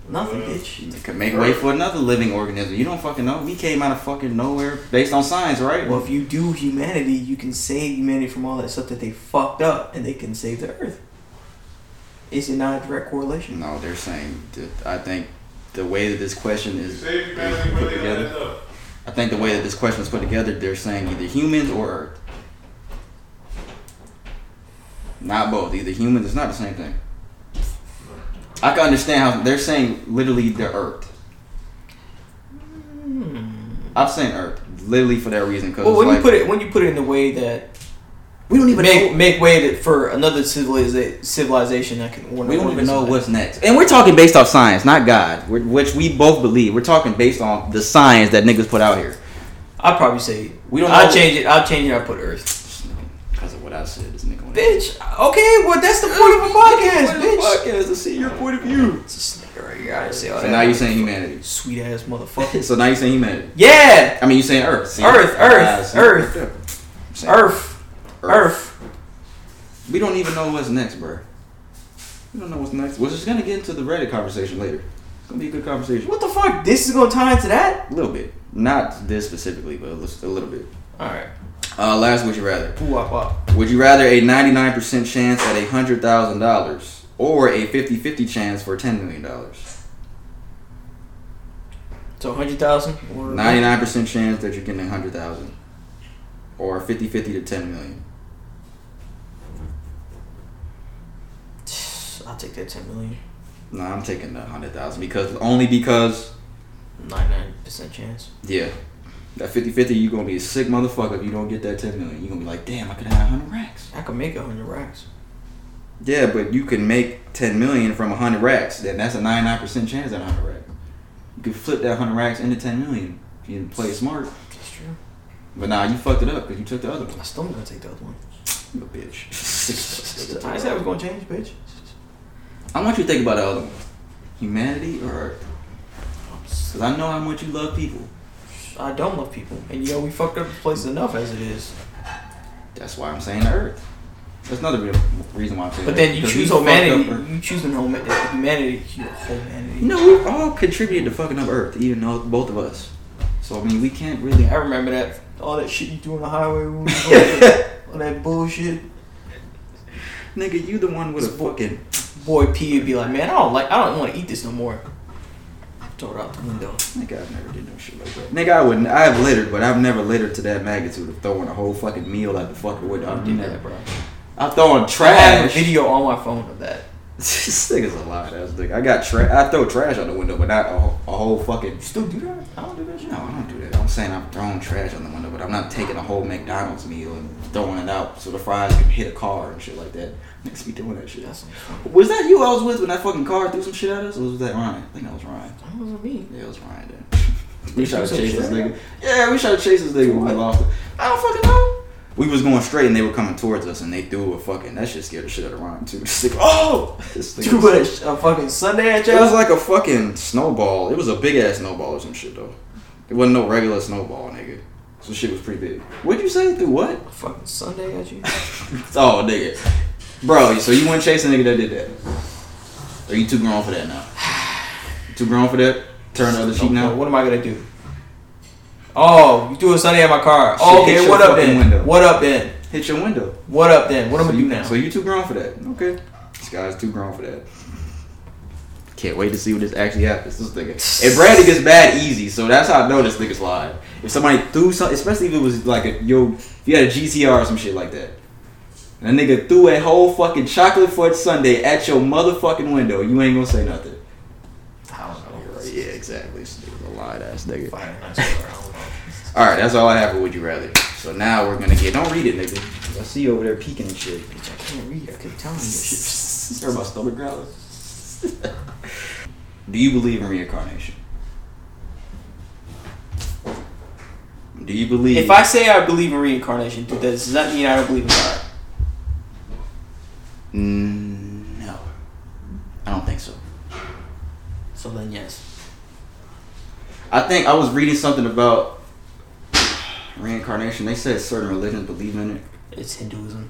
Nothing, Yeah. bitch. It could make way for another living organism. You don't fucking know. We came out of fucking nowhere based on science, right? Well, if you do humanity, you can save humanity from all that stuff that they fucked up, and they can save the earth. Is it not a direct correlation? no, they're saying. That I think the way that this question is, is put where they gonna end together. I think the way that this question is put together, they're saying either humans or Earth. Not both. Either humans. It's not the same thing. I can understand how they're saying literally the Earth. Hmm. I'm saying Earth literally for that reason because Well, when like, you put it when you put it in the way that we don't even make know. make way that for another civiliza- civilization that can. We don't even know what's next, and we're talking based off science, not God, which we both believe. We're talking based on the science that niggas put out here. I'd probably say We don't I'll change it. I'll change it. I'll put Earth. What I said, this nigga. Bitch. Okay, well that's the point of a podcast, bitch. Podcast to see your point of view. It's this nigga right here. I didn't say all So that. now you're saying humanity. sweet ass motherfucker. So now you're saying humanity. yeah, I mean, you're saying Earth. See? Earth, Earth, see? Earth. I'm saying Earth, Earth. We don't even know what's next, bro. We don't know what's next. We're just gonna get into the Reddit conversation later. It's gonna be a good conversation. What the fuck? This is gonna tie into that? A little bit. Not this specifically, but a little- a little bit. All right. Uh, last, would you rather? Ooh, wop, wop. Would you rather a 99% chance at a $100,000 or a 50 50 chance for $10 million? So hundred thousand or 99% chance that you're getting a 100000 or 50 50 to 10 million. I'll take that ten million. No, I'm taking the 100000 because only because, Ninety nine percent chance. yeah, that 50 50, you're to be a sick motherfucker if you don't get that 10 million. You're to be like, damn, I could have 100 racks. I could make a hundred racks. Yeah, but you can make 10 million from 100 racks. Then that's a 99% chance at 100 racks. You could flip that 100 racks into 10 million if you play smart. That's true. But nah, you fucked it up because you took the other one. I still gonna take the other one. You a bitch. I said I was gonna change, bitch. I want you to think about the other one. Humanity or Earth? Because I know how much you love people. I don't love people, and you know we fucked up the place enough as it is. That's why I'm saying Earth. That's another real reason why I'm saying But then you choose humanity. You choose huma- humanity. Humanity. You know, we all contributed to fucking up Earth, even though both of us. So, I mean, we can't really. I remember that all that shit you do on the highway. all that bullshit. Nigga, you the one with a fucking. Boy P would be like, man, I don't like. I don't want to eat this no more. It out the window. Nigga, I've never did no shit like that. Nigga, I wouldn't. I've littered, but I've never littered to that magnitude of throwing a whole fucking meal out the fucking window. I I've did never. that, bro. I'm throwing trash. I have a video on my phone of that. this nigga's a lot. That's nigga. I got trash. I throw trash out the window, but not a, whole- a whole fucking. You still do that? I don't do that shit. No, I don't do that. I'm saying I'm throwing trash on the window, but I'm not taking a whole McDonald's meal and throwing it out so the fries can hit a car and shit like that. Niggas be doing that shit. That's some. Was that you I was with when that fucking car threw some shit at us? Or was that Ryan? I think that was Ryan. Oh, that wasn't me. Yeah, it was Ryan then. we tried to some chase this nigga. Yeah, we tried to chase this nigga when we lost it. I don't fucking know. We was going straight and they were coming towards us and they threw a fucking that shit scared the shit out of Ryan too. Oh! This nigga, oh, this nigga- You put a, a fucking sundae at you. It was like a fucking snowball. It was a big ass snowball or some shit though. It wasn't no regular snowball, nigga. So shit was pretty big. What'd you say? Through what? A fucking sundae at you? Oh, nigga. Bro, so you went chasing a nigga that did that? Are you too grown for that now? Too grown for that? Turn the other cheek now? What am I gonna do? Oh, you threw a sundae at my car. Shit Oh, okay, what up then? window. What up then? Hit your window. What up then? What am I gonna do now? So you too grown for that? Okay. This guy's too grown for that. Can't wait to see what this actually happens. This nigga. And Brandon gets bad easy, so that's how I know this nigga's lying. If somebody threw something, especially if it was like a yo, if you had a GTR or some shit like that, and a nigga threw a whole fucking chocolate fudge sundae at your motherfucking window, you ain't gonna say nothing. I don't know. Yeah, exactly. This nigga's a Fight ass nigga. Fire, nice one, I don't know. All right, that's all I have for Would You Rather. So now we're gonna get. Don't read it, nigga. I see you over there peeking and shit. Bitch, I can't read. I keep telling you this shit. Or my stomach growling. Do you believe in reincarnation? Do you believe? If I say I believe in reincarnation, does does that mean I don't believe in God? Mm, no, I don't think so. So then, yes. I think I was reading something about reincarnation. They said certain religions believe in it, It's Hinduism,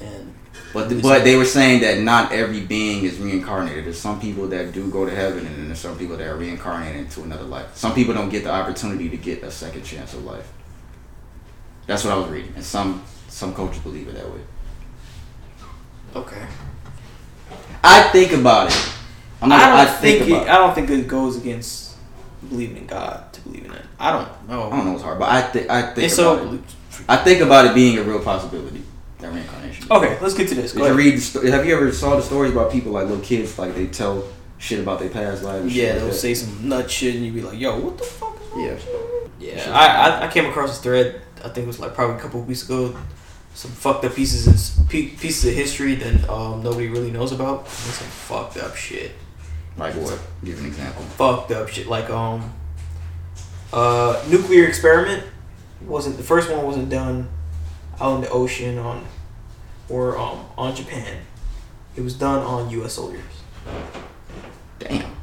and but but they were saying that not every being is reincarnated. There's some people that do go to heaven, and there's some people that are reincarnated into another life. Some people don't get the opportunity to get a second chance of life. That's what I was reading, and some some coaches believe it that way. Okay. I think about it. I'm not, I don't think, about it, I don't think it goes against believing in God to believe in it. I don't know. I don't know it's hard, but I think I think It's about so. it. I think about it being a real possibility. That reincarnation. Okay, let's get to this. Did Go you read? Sto- have you ever saw the stories about people like little kids like they tell shit about their past life? and shit Yeah, like they'll that? say some nut shit, and you be like, "Yo, what the fuck is Yeah. Yeah, I, I I came across this thread. I think it was like probably a couple of weeks ago. Some fucked up pieces of pieces of history that um, nobody really knows about. And some fucked up shit. Like what? Give an example. Fucked up shit. Like um, uh, nuclear experiment wasn't the first one wasn't done out in the ocean on or um on Japan. It was done on U.S. soldiers, Damn.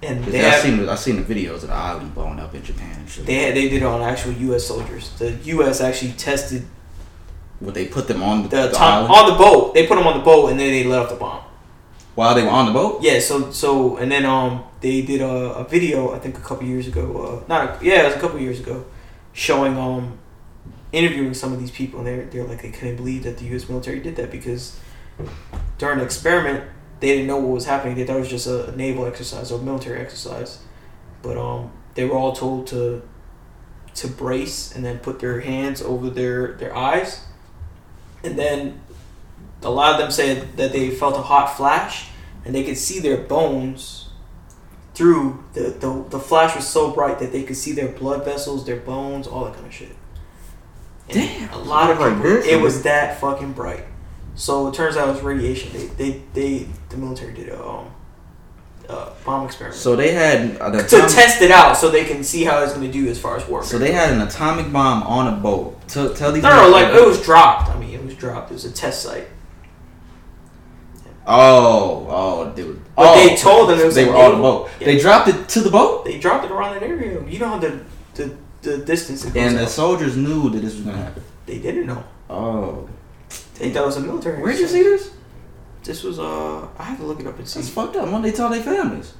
And they have, I seen I seen the videos of the island blowing up in Japan and shit. They had, they did it on actual U.S. soldiers. The U.S. actually tested Would they put them on the, the, the top on the boat. They put them on the boat and then they let off the bomb. while they were on the boat? Yeah. So so and then um they did a, a video I think a couple years ago. Uh, not a, yeah, it was a couple years ago, showing um interviewing some of these people and they're they're like they couldn't believe that the U.S. military did that because during the experiment they didn't know what was happening. They thought it was just a naval exercise or military exercise, but um they were all told to to brace and then put their hands over their their eyes, and then a lot of them said that they felt a hot flash and they could see their bones through the, the the flash was so bright that they could see their blood vessels, their bones, all that kind of shit. And Damn. A lot of Like people, this? it was that fucking bright. So it turns out it was radiation. They they, they the military did a um, uh, bomb experiment So they had uh, the to test it out so they can see how it's going to do as far as warfare. So they had an atomic bomb on a boat. Tell, tell these. no, no, like it was dropped. I mean, it was dropped. It was a test site. Oh, oh, dude. But oh, they told them it was they were on the boat. Yeah. They dropped it to the boat, They dropped it around that area. You know the the, the distance it goes. and the out. soldiers knew that this was gonna happen. they didn't know. Oh, They thought it was a military. where'd you see this? This was uh, I have to look it up and see. That's fucked up. Why they tell their families?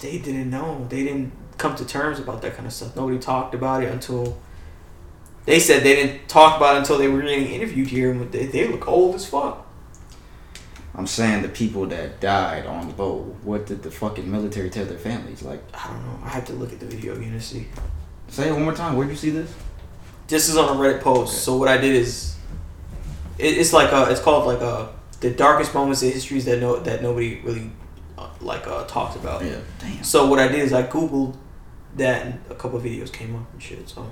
They didn't know. They didn't come to terms about that kind of stuff. Nobody talked about it until. They said they didn't talk about it until they were getting interviewed here, and they, they look old as fuck. I'm saying the people that died on the boat. What did the fucking military tell their families? Like, I don't know. I have to look at the video again to see. say it one more time. Where'd you see this? This is on a Reddit post. So what I did is, it, it's like a, it's called like a the darkest moments in histories that no that nobody really uh, like uh, talks about. Yeah. Damn. So what I did is I googled that and a couple of videos came up and shit. So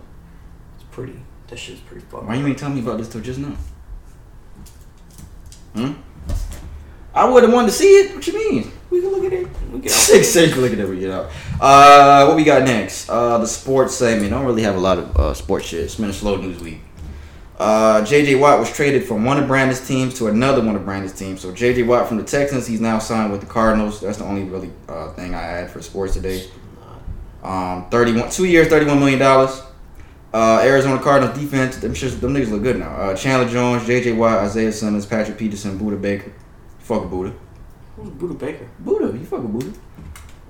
it's pretty. That shit's pretty fucking. Why you ain't tell me about this till just now? Hmm. I would have wanted to see it. What you mean? We can look at it. We can. Six six. Look at it. We get out. Uh, what we got next? Uh, the sports segment. I don't really have a lot of uh, sports shit. It's been a slow news week. Uh, J.J. Watt was traded from one of Brandon's teams to another one of Brandon's teams. So J.J. Watt from the Texans, he's now signed with the Cardinals. That's the only really uh, thing I had for sports today. Um, thirty-one, two years, thirty-one million dollars. Uh, Arizona Cardinals defense, them shits, them niggas look good now. Uh, Chandler Jones, J.J. Watt, Isaiah Simmons, Patrick Peterson, Budda Baker. Fuck Budda. Who's Budda Baker? Budda, you fuck with Budda.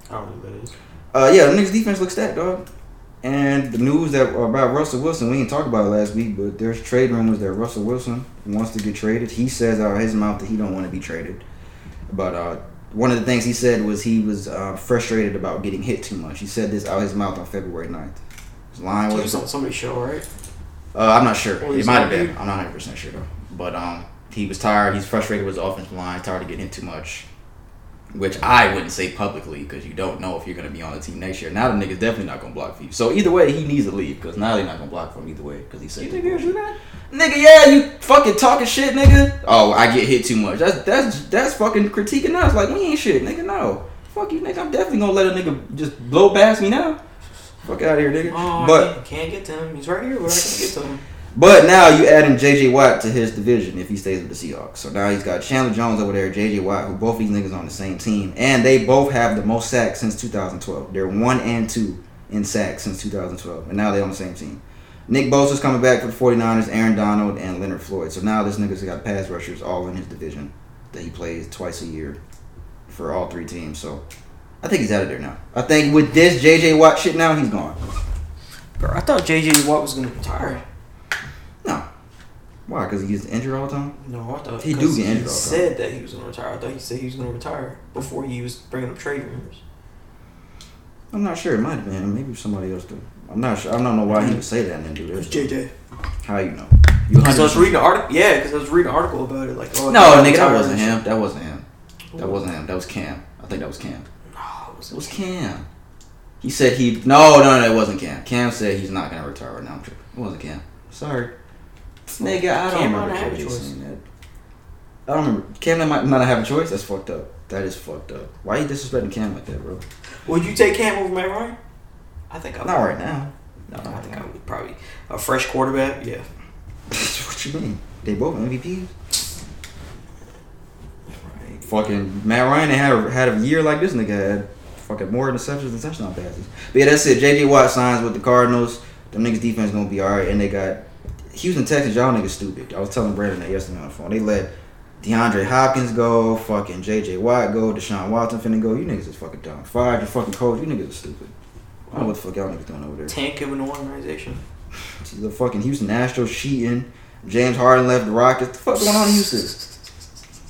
I don't know who that is. Uh, yeah, the niggas defense looks stacked, dog. And the news that about Russell Wilson, we didn't talk about it last week, but there's trade rumors that Russell Wilson wants to get traded. He says out of his mouth that he don't want to be traded. But uh, one of the things he said was he was uh, frustrated about getting hit too much. He said this out of his mouth on February 9th. His line was, was on somebody's show, right? uh, I'm not sure. It might have been. I'm not 100 percent sure though. But um, he was tired. He's frustrated with his offensive line. Tired of getting hit too much. Which I wouldn't say publicly because you don't know if you're gonna be on the team next year. Now the nigga's definitely not gonna block for you. So either way, he needs to leave because now they're not gonna block for him either way because he said. You think he'll do that? Nigga, yeah, you fucking talking shit, nigga. Oh, I get hit too much. That's that's that's fucking critiquing us. Like we ain't shit, nigga. No, fuck you, nigga. I'm definitely gonna let a nigga just blow past me now. Fuck out of here, nigga. Oh, but can't, can't get to him. He's right here. We're not get to him. But now you adding J.J. Watt to his division if he stays with the Seahawks. So now he's got Chandler Jones over there, J.J. Watt, who both these niggas on the same team, and they both have the most sacks since 2012. They're one and two in sacks since 2012, and now they're on the same team. Nick Bosa's coming back for the 49ers, Aaron Donald, and Leonard Floyd. So now this nigga's got pass rushers all in his division that he plays twice a year for all three teams. So I think he's out of there now. I think with this J.J. Watt shit now, he's gone. Bro, I thought JJ Watt was gonna retire. Why? Because he gets injured all the time? No, I thought He do get injured all the time. He said that he was gonna retire. I thought he said he was gonna retire before he was bringing up trade rumors. I'm not sure. It might have been. Maybe somebody else do. I'm not sure. I don't know why he would say that and then do It was this. JJ. How you know? You Because I was reading an article. Yeah, because I was reading an article about it. Like, oh, No, nigga, that wasn't him. That wasn't him. That wasn't him. That was Cam. I think that was Cam. No, it was It was Cam. He said he. No, no, no, it wasn't Cam. Cam said he's not gonna retire right now. I'm tripping. It wasn't Cam. Sorry. Nigga, I don't Cam remember a choice. saying that. I don't remember. Cam might not have a choice. That's fucked up. That is fucked up. Why you disrespecting Cam like that, bro? Would you take Cam over Matt Ryan? I think I would. Not right now. No, I think right I would probably a fresh quarterback. Yeah. what you mean? They both MVPs. Fucking Matt Ryan had a, had a year like this nigga had. Fucking more interceptions than touchdown passes. But yeah, that's it. JJ Watt signs with the Cardinals. Them niggas defense gonna be alright, and they got Houston Texans. Y'all niggas stupid. I was telling Brandon that yesterday on the phone. They let DeAndre Hopkins go. Fucking JJ Watt go. Deshaun Watson finna go. You niggas is fucking dumb. Fired your fucking coach. You niggas are stupid. I don't know what the fuck y'all niggas doing over there. Tank of an organization. The fucking Houston Astros cheating. James Harden left the Rockets. The fuck going on in Houston?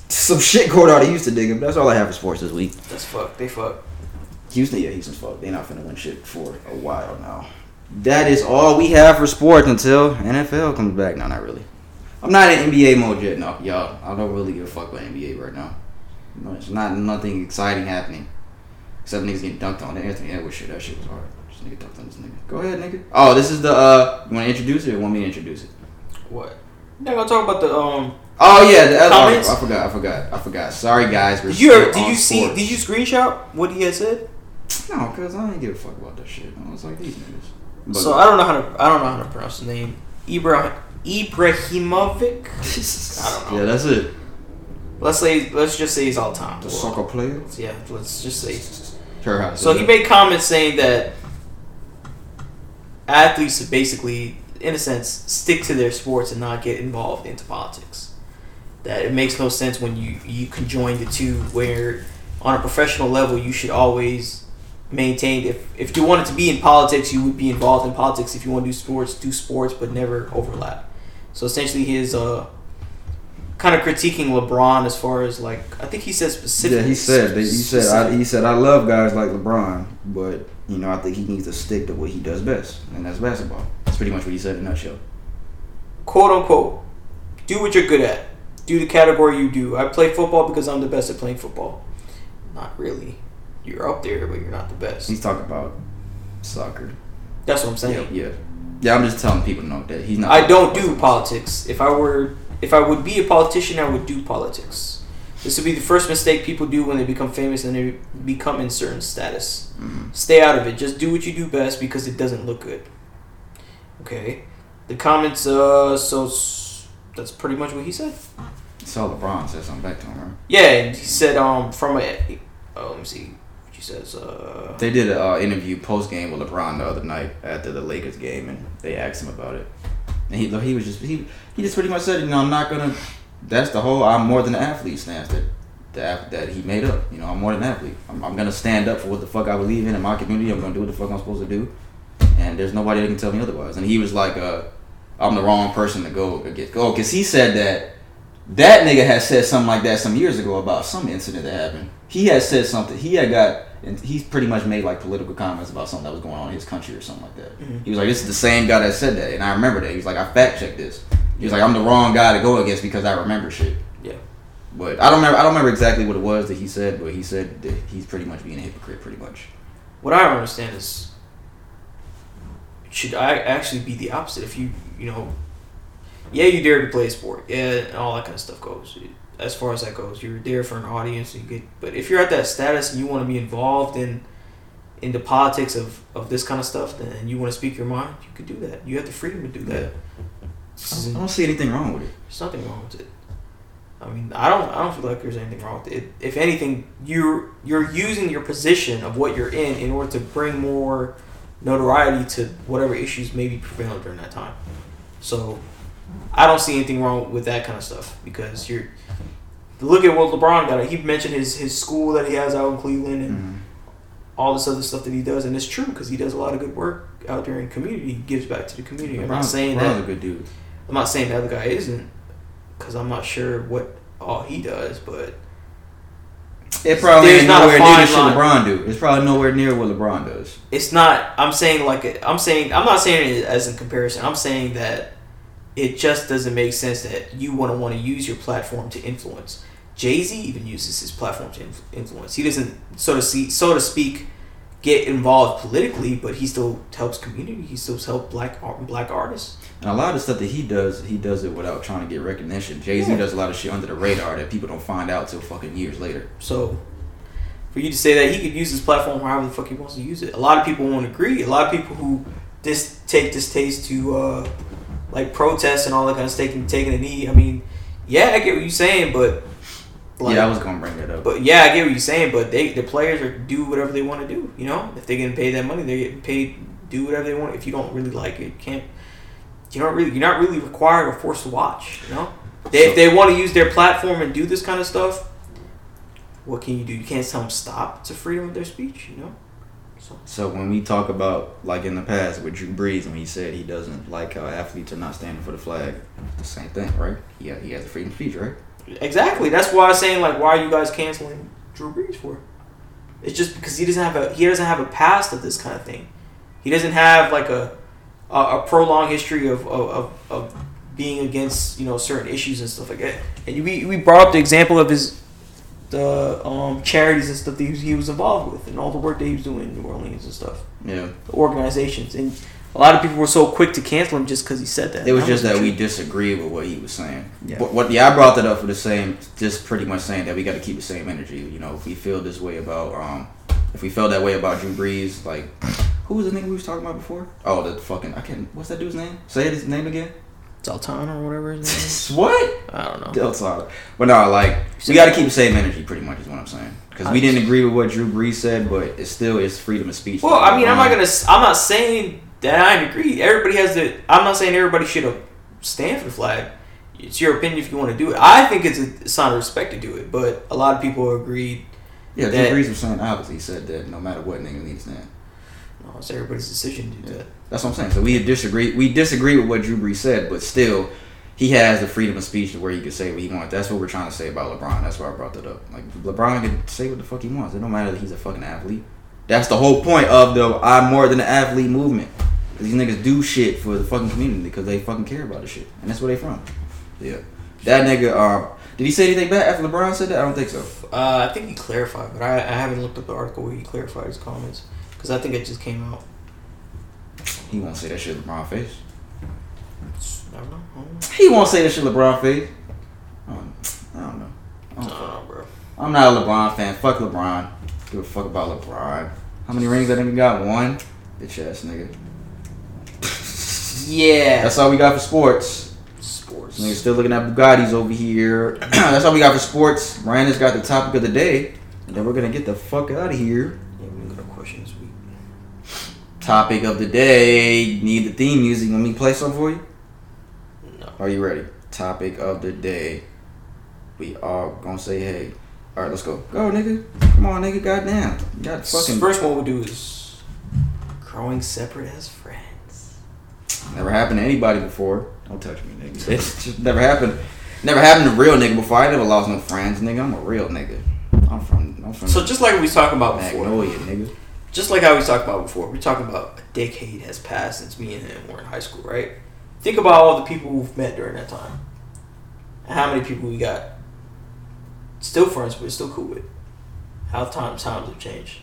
Some shit going on in Houston, nigga. But that's all I have for sports this week. That's fuck. They fuck. Houston, yeah, Houston's fucked. They not finna win shit for a while now. That is all we have for sports until NFL comes back. No, not really. I'm not in NBA mode yet. No, y'all. I don't really give a fuck about NBA right now. No, it's not nothing exciting happening. Except niggas getting dunked on. Anthony Edwards shit. That shit was hard. Just nigga dunked on this nigga. Go ahead, nigga. Oh, this is the. uh You want to introduce it or want me to introduce it? What? They're gonna talk about the um. Oh yeah, the Comments? I forgot. I forgot. I forgot. Sorry guys. We're Did you did you see? Did you screenshot what he had said? No, cause I ain't give a fuck about that shit. I was like these niggas. But- So I don't know how to I don't know how to pronounce the name. Ibra Ibrahimovic. I don't know. Yeah, that's it. Let's say let's just say he's all time. The soccer player. Yeah, let's just say. Sure. So say he that. made comments saying that athletes basically, in a sense, stick to their sports and not get involved into politics. That it makes no sense when you you conjoin the two. Where on a professional level, you should always maintain. If if you wanted to be in politics, you would be involved in politics. If you want to do sports, do sports, but never overlap. So essentially, his uh. Kind of critiquing LeBron as far as like I think he said specifically. Yeah, he said. That, he said. I, he said I love guys like LeBron, but you know I think he needs to stick to what he does best, and that's basketball. That's pretty much what he said in a nutshell. quote unquote, do what you're good at. Do the category you do. I play football because I'm the best at playing football. Not really. You're up there, but you're not the best. He's talking about soccer. That's what I'm saying. yeah, yeah. I'm just telling people to know that he's not. I don't do politics. If I were, if I would be a politician, I would do politics. This would be the first mistake people do when they become famous and they become in certain status. Mhm. Stay out of it. Just do what you do best because it doesn't look good. Okay. The comments. Uh. So s- that's pretty much what he said. Saw LeBron said something back to him. Right? Yeah, and he said um from a oh, let me see what he says uh They did an uh, interview post game with LeBron the other night after the Lakers game, and they asked him about it. And he he was just he he just pretty much said, you know, I'm not gonna. That's the whole I'm more than an athlete stance that that that he made up. You know, I'm more than an athlete. I'm, I'm gonna stand up for what the fuck I believe in in my community. I'm gonna do what the fuck I'm supposed to do, and there's nobody that can tell me otherwise. And he was like, uh, I'm the wrong person to go against. Go, because he said that that nigga had said something like that some years ago about some incident that happened. He had said something. He had got, and he's pretty much made like political comments about something that was going on in his country or something like that. Mm-hmm. He was like, "This is the same guy that said that," and I remember that. He was like, "I fact checked this." He was like, "I'm the wrong guy to go against because I remember shit." yeah But I don't remember. I don't remember exactly what it was that he said, but he said that he's pretty much being a hypocrite, pretty much. What I don't understand is, should I actually be the opposite? If you, you know, yeah, you dare to play a sport, yeah, and all that kind of stuff goes. As far as that goes, you're there for an audience. You get, but if you're at that status and you want to be involved in, in the politics of, of this kind of stuff, then you want to speak your mind, you could do that. You have the freedom to do that. I don't, I don't see anything wrong with it. There's nothing wrong with it. I mean, I don't. I don't feel like there's anything wrong with it. If anything, you're you're using your position of what you're in in order to bring more notoriety to whatever issues may be prevalent during that time. So, I don't see anything wrong with that kind of stuff because you're. Look at what LeBron got. He mentioned his his school that he has out in Cleveland and Mhm. all this other stuff that he does, and it's true because he does a lot of good work out there in community. He gives back to the community. I'm not saying LeBron's that. a good dude. I'm not saying the other guy isn't, because I'm not sure what all he does, but It probably There's ain't not nowhere near shit. LeBron do. It's probably nowhere near what LeBron does. it's not. I'm saying like I'm saying I'm not saying it as a comparison. I'm saying that it just doesn't make sense that you want to want to use your platform to influence. Jay Z even uses his platform to inf- influence. He doesn't, so to see, so to speak, get involved politically, but he still helps community. He still helps black art, black artists. And a lot of the stuff that he does, he does it without trying to get recognition. Jay Z Yeah. does a lot of shit under the radar that people don't find out till fucking years later. So, for you to say that he could use his platform however the fuck he wants to use it, a lot of people won't agree. A lot of people who dis- take distaste to uh, like protests and all that kind of stuff, taking taking a knee. I mean, yeah, I get what you're saying, but like, yeah, I was gonna bring that up. but yeah, I get what you're saying. But they the players are do whatever they want to do. You know, if they're getting paid that money, they're getting paid do whatever they want. If you don't really like it, you can't. You don't really. You're not really required or forced to watch. You know, they, if they want to use their platform and do this kind of stuff, what can you do? You can't tell them stop. It's a freedom of their speech. You know. So when we talk about like in the past with Drew Brees when he said he doesn't like how athletes are not standing for the flag, the same thing, right? Yeah, he has a freedom of speech, right? exactly. That's why I'm saying like, why are you guys canceling Drew Brees for? It's just because he doesn't have a he doesn't have a past of this kind of thing. He doesn't have like a a, a prolonged history of, of, of, of being against you know certain issues and stuff like that. And we we brought up the example of his the um, charities and stuff that he was, involved with and all the work that he was doing in New Orleans and stuff, Yeah. the organizations. And a lot of people were so quick to cancel him just because he said that. It was And just that we disagreed with what he was saying. Yeah. But what yeah, I brought that up for the same, just pretty much saying that we got to keep the same energy. You know, if we feel this way about, um, if we felt that way about Drew Brees, like, who was the nigga we was talking about before? Oh, the fucking I can't. What's that dude's name? Say his name again. Zoltan or whatever his name is. what? I don't know. Del But no, like we got to keep the same energy. Pretty much is what I'm saying. Because we didn't agree with what Drew Brees said, but it's still it's freedom of speech. Well, I mean, I'm not gonna. I'm not saying that I agree. Everybody has the. I'm not saying everybody should stand for the flag. It's your opinion if you want to do it. I think it's a sign of respect to do it, but a lot of people agreed. Yeah, Drew that- Brees was saying opposite. He said that no matter what, nigga needs to stand. It's everybody's decision to do Yeah. that. That's what I'm saying. So we disagree. We disagree with what Drew Brees said, but still, he has the freedom of speech to where he can say what he wants. That's what we're trying to say about LeBron. That's why I brought that up. Like LeBron can say what the fuck he wants. It don't matter that he's a fucking athlete. That's the whole point of the I'm more than an athlete movement. These niggas do shit for the fucking community because they fucking care about the shit, and that's where they from. Yeah, that nigga. Um, did he say anything back after LeBron said that? I don't think so. Uh, I think he clarified, but I, I haven't looked up the article where he clarified his comments because I think it just came out. He won't say that shit LeBron face. I don't know. I don't know. He won't say that shit LeBron face. I don't, I don't know. I don't I don't know, bro. I'm not a LeBron fan. Fuck LeBron. Give a fuck about LeBron. How many rings that nigga got? One. Bitch ass nigga. Yeah. That's all we got for sports. sports. Nigga still looking at Bugattis over here. That's all we got for sports. Brandon's got the topic of the day. And then we're gonna get the fuck out of here. Yeah, we got a question this week. Topic of the day. Need the theme music. Let me play something for you? No. Are you ready? Topic of the day. We all gonna say hey. Alright, let's go. Go, nigga. Come on, nigga. Goddamn. You got fucking. First one we'll do is growing separate as friends. Never happened to anybody before. Don't touch me, nigga. It's just never happened. Never happened to real nigga before. I never lost no friends, nigga. I'm a real nigga. I'm from. I'm from. So just like we was talking about before, Magnolia, nigga. Just like how we talked about before, we're talking about a decade has passed since me and him were in high school, right? Think about all the people we've met during that time, and how many people we got still friends with, still cool with. How times times have changed.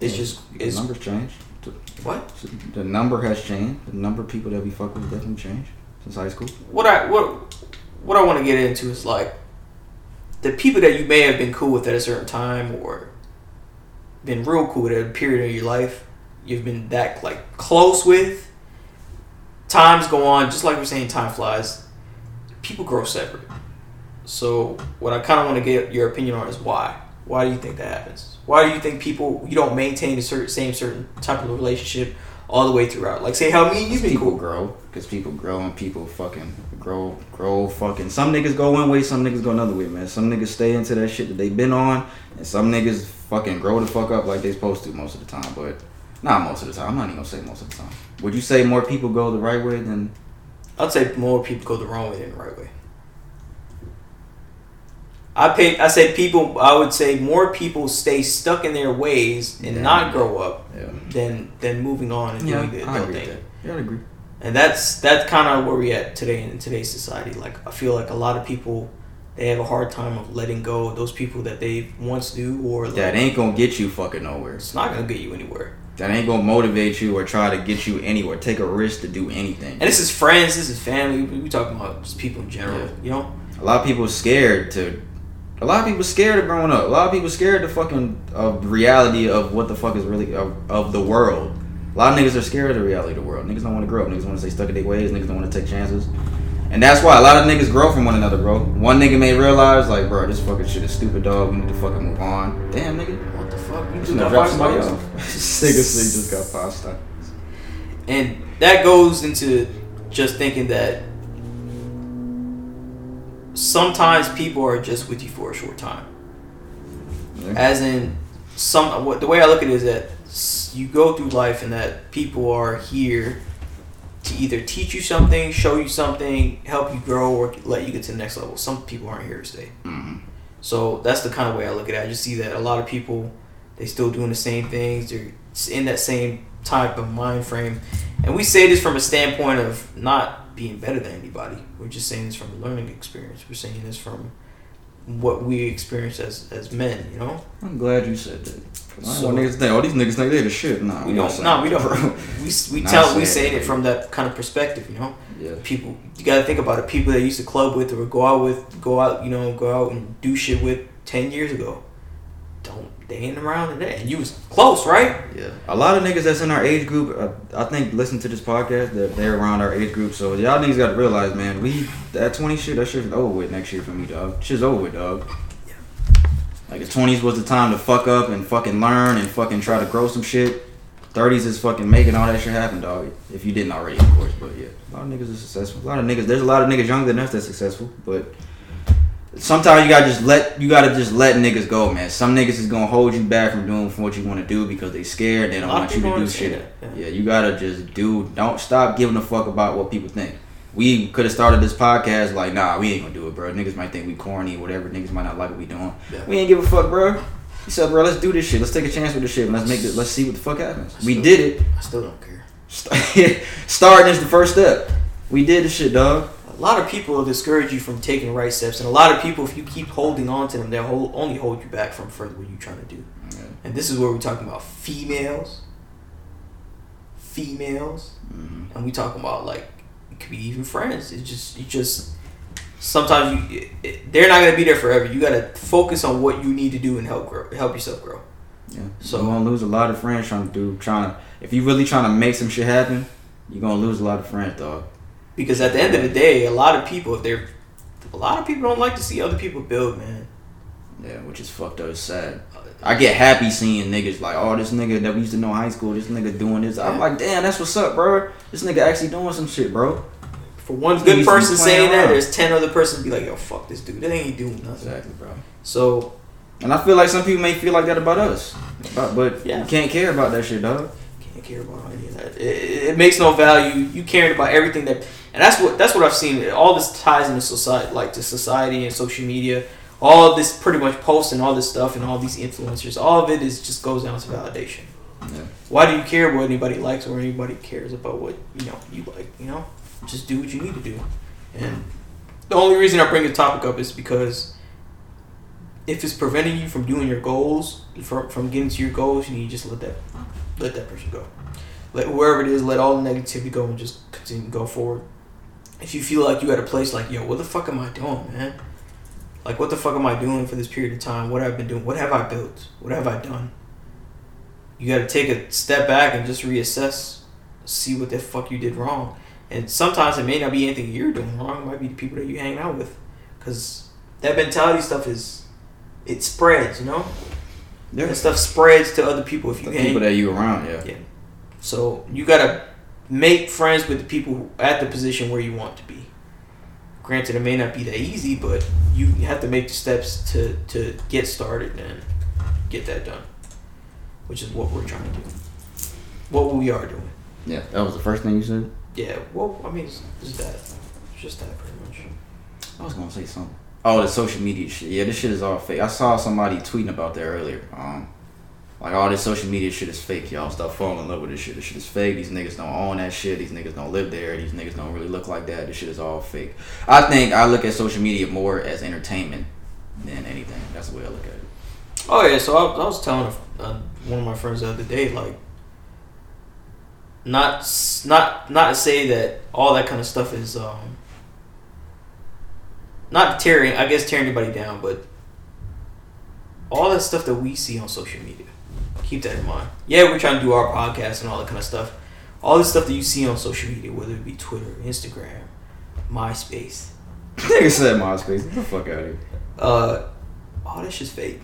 It's just The it's numbers changed. What The number has changed. The number of people that we fuck with definitely changed since high school. what I what what I want to get into is like the people that you may have been cool with at a certain time or been real cool at a period of your life. You've been that like close with. Times go on, just like we're saying, time flies. People grow separate. So what I kind of want to get your opinion on is why. Why do you think that happens? Why do you think people you don't maintain the certain same certain type of relationship all the way throughout? Like say how me and you've been People cool. grow because people grow and people fucking grow, grow fucking. Some niggas go one way, some niggas go another way, man. Some niggas stay into that shit that they've been on, and some niggas fucking grow the fuck up like they supposed to most of the time. But not most of the time. I'm not even gonna say most of the time. Would you say more people go the right way than? I'd say more people go the wrong way than the right way. I pay. I say people. I would say more people stay stuck in their ways and Yeah. not grow up Yeah. than than moving on and Yeah, doing the adult thing. Yeah, I agree. And that's that's kind of where we at today in today's society. Like I feel like a lot of people they have a hard time of letting go of those people that they once knew, or like, That ain't gonna get you fucking nowhere. it's not gonna get you anywhere. That ain't gonna motivate you or try to get you anywhere. Take a risk to do anything. And this is friends, this is family. We, we talking about just people in general. Yeah. You know, A lot of people scared to. A lot of people scared of growing up. A lot of people scared to fucking of the reality of what the fuck is really of, of the world. A lot of niggas are scared of the reality of the world. Niggas don't want to grow up. Niggas want to stay stuck in their ways. Niggas don't want to take chances. And that's why a lot of niggas grow from one another, bro. One nigga may realize, like, bro, this fucking shit is stupid, dog. We need to fucking move on. Damn, nigga. what the fuck? You Just just got drop five somebody stars? off. This nigga say just got five stars. And that goes into just thinking that sometimes people are just with you for a short time. Yeah. As in, some what the way I look at it is that you go through life and that people are here to either teach you something, show you something, help you grow, or let you get to the next level. Some people aren't here to stay. Mhm. So that's the kind of way I look at it. I just see that a lot of people they still doing the same things. They're in that same type of mind frame, and we say this from a standpoint of not being better than anybody. We're just saying this from a learning experience. We're saying this from what we experience as as men. You know, I'm glad you said that. So- don't niggas think, oh, these niggas think they the shit. Nah, we don't. No, we don't. We we tell we saying saying it from that kind of perspective. You know, Yeah. people you got to think about it. People that used to club with or go out with, go out, you know, go out and do shit with ten years ago. Don't they ain't around today? And you was close, right? Yeah, a lot of niggas that's in our age group, uh, I think, listen to this podcast. That they're around our age group, so y'all niggas got to realize, man, we that twenty shit, that shit's over with next year for me, dog. Shit's over with, dog. Like the twenties was the time to fuck up and fucking learn and fucking try to grow some shit. Thirties is fucking making all that shit happen, dog. If you didn't already, of course. But yeah, a lot of niggas are successful. A lot of niggas. There's a lot of niggas younger than us that's successful, but sometimes you gotta just let you gotta just let niggas go, man. Some niggas is gonna hold you back from doing what you want to do because they scared. They don't want you to do shit. Yeah. yeah. you gotta just do. Don't stop giving a fuck about what people think. We could have started this podcast like, nah, we ain't gonna do it, bro. Niggas might think we corny, whatever. Niggas might not like what we doing. Yeah. We ain't give a fuck, bro. He said, bro, let's do this shit. Let's take a chance with this shit. and Let's make it. Let's see what the fuck happens. We did it. I still don't care. Starting is the first step. We did the shit, dog. A lot of people will discourage you from taking the right steps, and a lot of people, if you keep holding on to them, they'll hold, only hold you back from further what you're trying to do. And this is where we're talking about females, females, Mhm. and we talking about like could be even friends. It's just you just sometimes you it, they're not gonna be there forever. You gotta focus on what you need to do and help grow, help yourself grow. Yeah. So- So you're gonna lose a lot of friends trying to do trying to if you really trying to make some shit happen, you're gonna lose a lot of friends, dog. Because at the end of the day, a lot of people, if they're a lot of people don't like to see other people build, man. Yeah, which is fucked up. It's sad. I get happy seeing niggas like, oh, this nigga that we used to know in high school, this nigga doing this. I'm like, damn, that's what's up, bro. This nigga actually doing some shit, bro. For one He good needs to be person playing saying that, there's ten other persons be like, "Yo, fuck this dude. That ain't doing nothing." Exactly, bro. So And I feel like some people may feel like that about us, but, but Yeah. you can't care about that shit, dog. can't care about any of that. It, it it makes no value. You caring about everything that, and that's what that's what I've seen. All this ties into society, like to society and social media. All of this pretty much posting and all this stuff and all these influencers. All of it is just goes down to validation. Yeah. Why do you care what anybody likes or anybody cares about what you know you like? You know, just do what you need to do. And the only reason I bring the topic up is because if it's preventing you from doing your goals, from from getting to your goals, you need to just let that let that person go. Let wherever it is, let all the negativity go and just continue go forward. If you feel like you at a place like, yo, what the fuck am I doing, man? Like, what the fuck am I doing for this period of time? What have I been doing? What have I built? What have I done? You got to take a step back and just reassess, see what the fuck you did wrong. And sometimes it may not be anything you're doing wrong. It might be the people that you hang out with, because that mentality stuff is, it spreads. You know, Yeah. that stuff spreads to other people if you The hang. people that you around, yeah. Yeah. So you gotta make friends with the people at the position where you want to be. Granted, it may not be that easy, but you have to make the steps to to get started and get that done, which is what we're trying to do. What we are doing. Yeah, that was the first thing you said. Yeah. Well, I mean, it's, it's that. It's just that pretty much. I was gonna say something. Oh, the social media shit. Yeah, this shit is all fake. I saw somebody tweeting about that earlier. Um, like all this social media shit is fake. Y'all stop falling in love with this shit. This shit is fake. These niggas don't own that shit. These niggas don't live there. These niggas don't really look like that. This shit is all fake. I think I look at social media more as entertainment than anything. That's the way I look at it. Oh yeah, so I, I was telling uh, one of my friends the other day, like, not not not to say that all that kind of stuff is um, not tearing, I guess tearing anybody down, but all that stuff that we see on social media, keep that in mind. Yeah, we're trying to do our podcast and all that kind of stuff. All this stuff that you see on social media, whether it be Twitter, Instagram, MySpace, Nigga said MySpace. Get the fuck out of here. uh, all this shit's fake.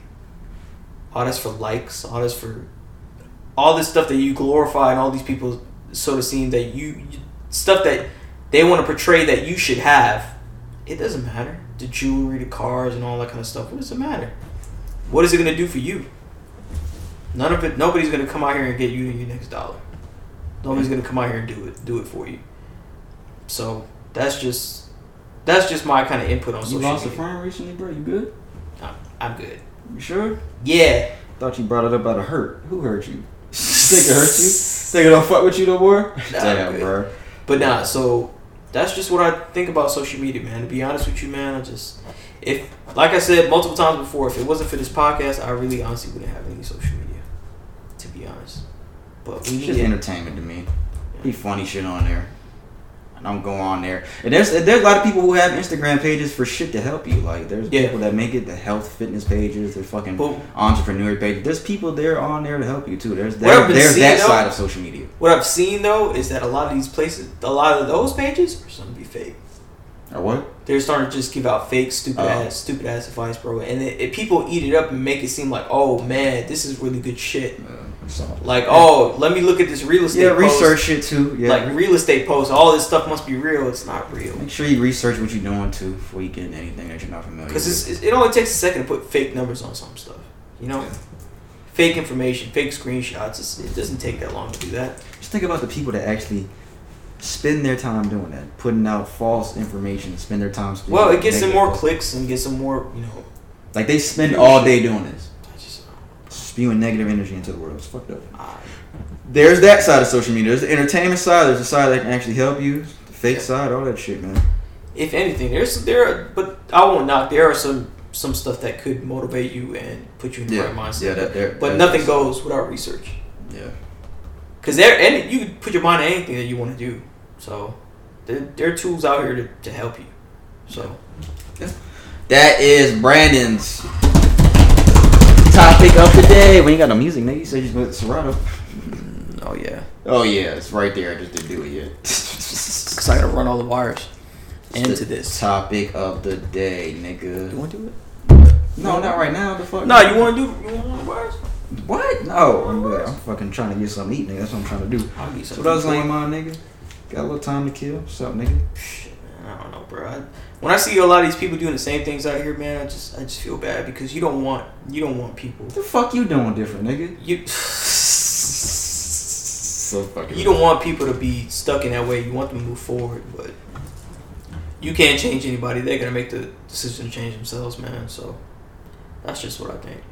All that's for likes. All that's for all this stuff that you glorify and all these people sort of seem that you, you stuff that they want to portray that you should have. It doesn't matter. The jewelry, the cars, and all that kind of stuff. What does it matter? What is it gonna do for you? None of it. Nobody's gonna come out here and get you your next dollar. Nobody's gonna come out here and do it. Do it for you. So that's just that's just my kind of input on You social lost a media. friend recently, bro. You good? I'm, I'm good. You sure? Yeah. Thought you brought it up out of hurt. Who hurt you? Think it hurt you? It don't fuck with you no more? Damn, good. bro. But nah, so that's just what I think about social media, man. To be honest with you, man, I just if like I said multiple times before, if it wasn't for this podcast, I really honestly wouldn't have any social media. To be honest. But we It's need just entertainment to me. Be funny shit on there. And I'm go on there. And there's there's a lot of people who have Instagram pages for shit to help you. Like there's Yeah. people that make it the health fitness pages, there's fucking But- entrepreneur pages. There's people there on there to help you too. There's What I've there, been there's seeing, that though- side of social media. What I've seen though is that a lot of these places, a lot of those pages are starting to be fake. Or what? They're starting to just give out fake, stupid Oh. ass, stupid ass advice, bro. And it, it, people eat it up and make it seem like, oh man, this is really good shit. Uh, so- Like, oh, let me look at this real estate. yeah, post. research shit too. Yeah. like real estate posts. All this stuff must be real. It's not real. Make sure you research what you're doing too before you get into anything that you're not familiar Because it only takes a second to put fake numbers on some stuff. You know, Yeah. fake information, fake screenshots. It's, it doesn't take that long to do that. Just think about the people that actually spend their time doing that, putting out false information, spend their time. Well, it gets them more clicks and gets them more. You know, Like they spend all day doing this, spewing negative energy into the world. It's fucked up. Ah. There's that side of social media. There's the entertainment side. There's the side that can actually help you. The fake side, all that shit, man. if anything, there's there, are, but I won't knock. There are some some stuff that could motivate you and put you in the Yeah, right mindset. yeah, that- there- but that- nothing goes without research. Yeah. Because there, and you put your mind to anything that you want to do. So there, there are tools out here to, to help you. So yeah. That is Brandon's topic of the day. We ain't got no music, nigga. You said you went Serato. oh yeah, Oh yeah, it's right there. I just didn't do it yet. because I gotta run all the wires into The this. topic of the day, nigga. You want to do it? No, not right now. The fuck. No, you want to do? You want all the wires? What? No, I'm good. I'm fucking trying to get something to eat, nigga. That's what I'm trying to do. I'll get So some. what else on your mind, nigga? Got a little time to kill. What's up, nigga? Shit, man, I don't know, bro. I, when I see a lot of these people doing the same things out here, man, I just I just feel bad because you don't want you don't want people. What the fuck you doing different, nigga? You So fucking. you don't want people to be stuck in that way. You want them to move forward, but you can't change anybody. They're gonna make the decision to change themselves, man. So that's just what I think.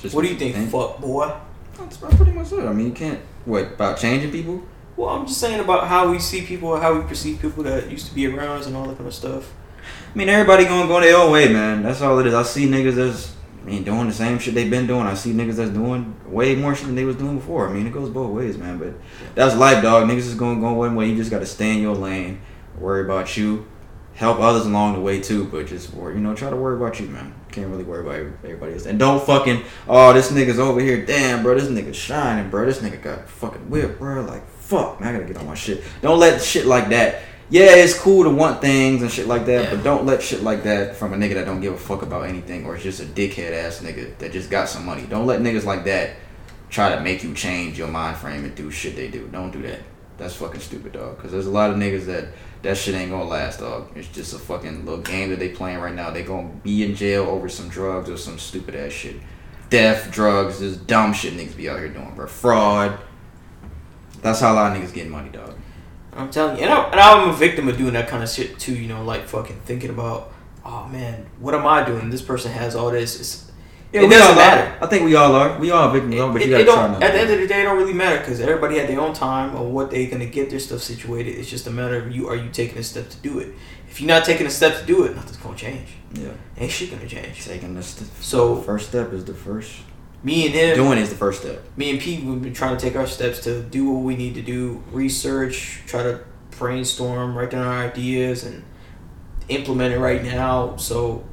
Just What do you think, fuck boy? That's pretty much it. I mean, you can't. What about changing people? Well, I'm just saying about how we see people, how we perceive people that used to be around us, and all that kind of stuff. I mean, everybody gonna go their own way, man. That's all it is. I see niggas that's, I mean, doing the same shit they've been doing. I see niggas that's doing way more shit than they was doing before. I mean, it goes both ways, man. But that's life, dog. Niggas is gonna go one way. You just gotta stay in your lane. Worry about you. Help others along the way too, but just you know, try to worry about you, man. Can't really worry about everybody else. And don't fucking, oh, this nigga's over here. Damn, bro, this nigga's shining, bro. This nigga got fucking whip, bro. Like, fuck, man, I gotta get on my shit. Don't let shit like that. Yeah, it's cool to want things and shit like that, Yeah. but don't let shit like that from a nigga that don't give a fuck about anything or is just a dickhead ass nigga that just got some money. Don't let niggas like that try to make you change your mind frame and do shit they do. Don't do that. That's fucking stupid, dog. Because there's a lot of niggas that that shit ain't gonna last, dog. It's just a fucking little game that they playing right now. They gonna be in jail over some drugs or some stupid ass shit. Death, drugs, this dumb shit niggas be out here doing, bro. Fraud. That's how a lot of niggas get money, dog. I'm telling you, and, I, and I'm a victim of doing that kind of shit too. You know, like fucking thinking about, oh man, what am I doing? This person has all this. It's, Yeah, it doesn't all are. matter. I think we all are. We all are victims, of it, but It- you gotta try don't, at the end of the day, it don't really matter because everybody had their own time of what they're gonna get their stuff situated. It's just a matter of you are you taking a step to do it. If you're not taking a step to do it, nothing's gonna change. yeah, Ain't shit gonna change. taking. The So first step is the first. Me and him, Doing is the first step. me and Pete, we've been trying to take our steps to do what we need to do, research, try to brainstorm, write down our ideas, and implement it right now. So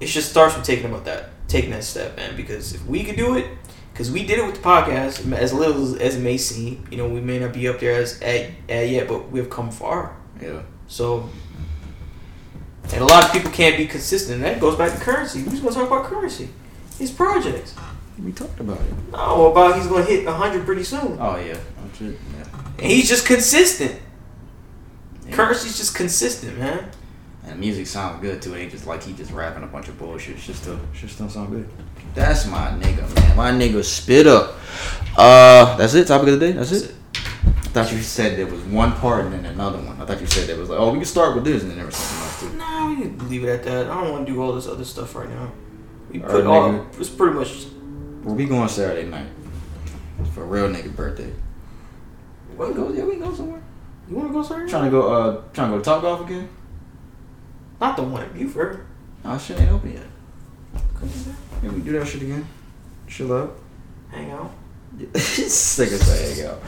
it just starts with taking about that, taking that step, man. Because if we could do it, because we did it with the podcast, as little as, as it may seem, you know, we may not be up there as at, at yet, but we've come far. Yeah. So. And a lot of people can't be consistent. And That goes back to currency. Who's going to talk about currency? His projects. We talked about it. No, about he's gonna hit hundred pretty soon. Oh yeah. Oh. Yeah. And he's just consistent. Yeah. Currency's just consistent, man. And music sounds good too. It ain't just like he just rapping a bunch of bullshit. Shit still, shit still sound good. That's my nigga, man. My nigga spit up. Uh, that's it. Topic of the day. That's, That's it. I thought you said there was one part and then another one. I thought you said there was like, oh, we can start with this and then there was something else too. No, we can leave it at that. I don't want to do all this other stuff right now. We All put right, all. nigga. It's pretty much. Where we going Saturday night? For a real nigga birthday. We can go. Yeah, we can go somewhere. You want to go somewhere? Trying to go. Uh, trying to go to Top Golf again. Not the one in Buford. Oh, shit ain't open yet. Yeah, we do that shit again. Chill out. Hang out. Sick as hang out.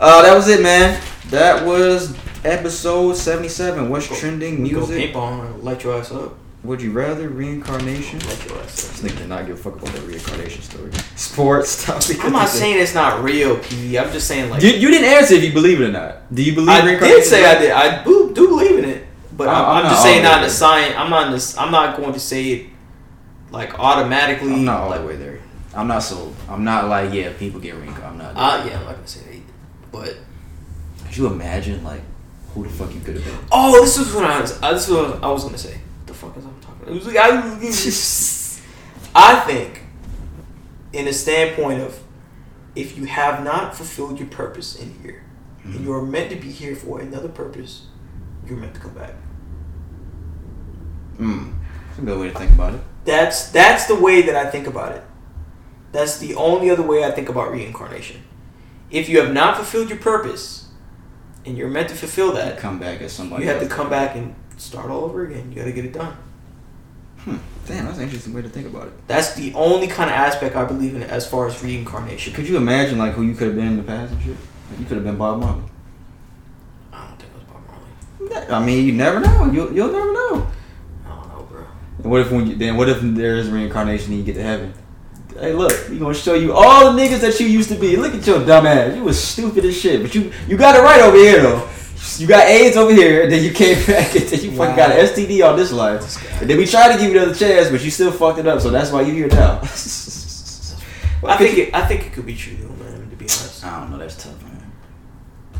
Uh, that was it, man. That was episode seventy-seven. What's trending We go music? paintball and light your ass up. Would you rather reincarnation? Light your ass This nigga did not give a fuck about that reincarnation story. Sports topic. I'm not saying it's not real, P. I'm just saying like. you, you didn't answer if you believe it or not. Do you believe I reincarnation? did say I did. I do, do believe in it, but I'm- I'm, I'm not just saying not the in the science. I'm not in this. I'm not going to say it like automatically. I'm not all like, the way there. I'm not sold. I'm not like yeah, people get reincarnated. I'm not. Uh, yeah, I'm not gonna say that. Either. But Could you imagine like who the fuck you could have been? oh, this was what I was. Uh, this is what I was gonna say. The fuck is I'm talking? About? It was like I, I think, in a standpoint of, if you have not fulfilled your purpose in here, and you are meant to be here for another purpose, you're meant to come back. Hmm. That's a good way to think about it. That's that's the way that I think about it. That's the only other way I think about reincarnation. If you have not fulfilled your purpose, and you're meant to fulfill that, Come back as somebody. you have to come back and start all over again. You got to get it done. Hmm. Damn, that's an interesting way to think about it. That's the only kind of aspect I believe in as far as reincarnation. Could you imagine like who you could have been in the past and shit? Like, you could have been Bob Marley. I don't think it was Bob Marley. I mean, you never know. You'll, you'll never know. I don't know, bro. And what if when you then what if there is reincarnation and you get to heaven? Hey, look, we gonna show you all the niggas that you used to be. Look at your dumb ass. You was stupid as shit, but you you got it right over here though. You got AIDS over here, and then you came back, and then you fucking got an STD on this life. And then we tried to give you another chance, but you still fucked it up. So that's why you're here now. I think it. I think it could be true though, man. To be honest, I don't know. That's tough, man.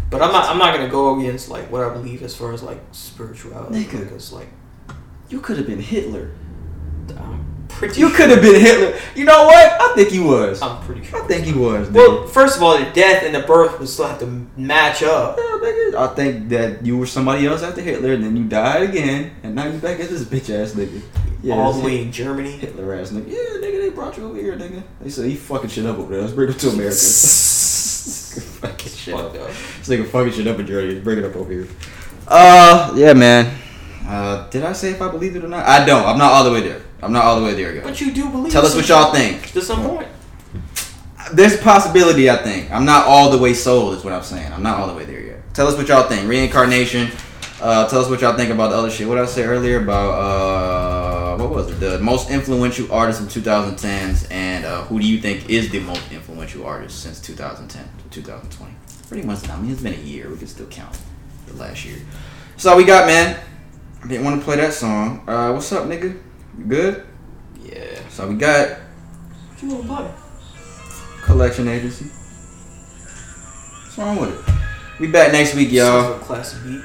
but I'm not. I'm not gonna go against like what I believe as far as like spirituality. Nigga. Because like You could have been Hitler. I'm pretty. You sure- could have been Hitler. You know what? I think he was. I'm pretty sure. I think he was. nigga. Well, first of all, the death and the birth would still have to match up. Yeah, nigga. I think that you were somebody else after Hitler, and then you died again, and now you back as this bitch ass nigga. Yeah, all the way in Germany. Hitler ass nigga. Yeah, nigga, they brought you over here, nigga. They said he fucking shit up over there. Let's bring him to America. fucking shit up. Up. This nigga fucking shit up in Germany. Let's bring it up over here. Uh, yeah, man. Uh, did I say if I believe it or not? I don't. I'm not all the way there. I'm not all the way there, yet. But you do believe. Tell us what y'all think. To some point. There's a possibility, I think. I'm not all the way sold, is what I'm saying. I'm not all the way there yet. Tell us what y'all think. Reincarnation. Uh, tell us what y'all think about the other shit. What did I say earlier about uh, what was it? The most influential artist in 2010s, and uh, who do you think is the most influential artist since 2010 to 2020? Pretty much. I mean, it's been a year. We can still count the last year. So we got, man. I didn't want to play that song. Uh, what's up, nigga? You good? Yeah. So we got What you want to play? collection agency. What's wrong with it? We back next week, y'all. Some Classic beat.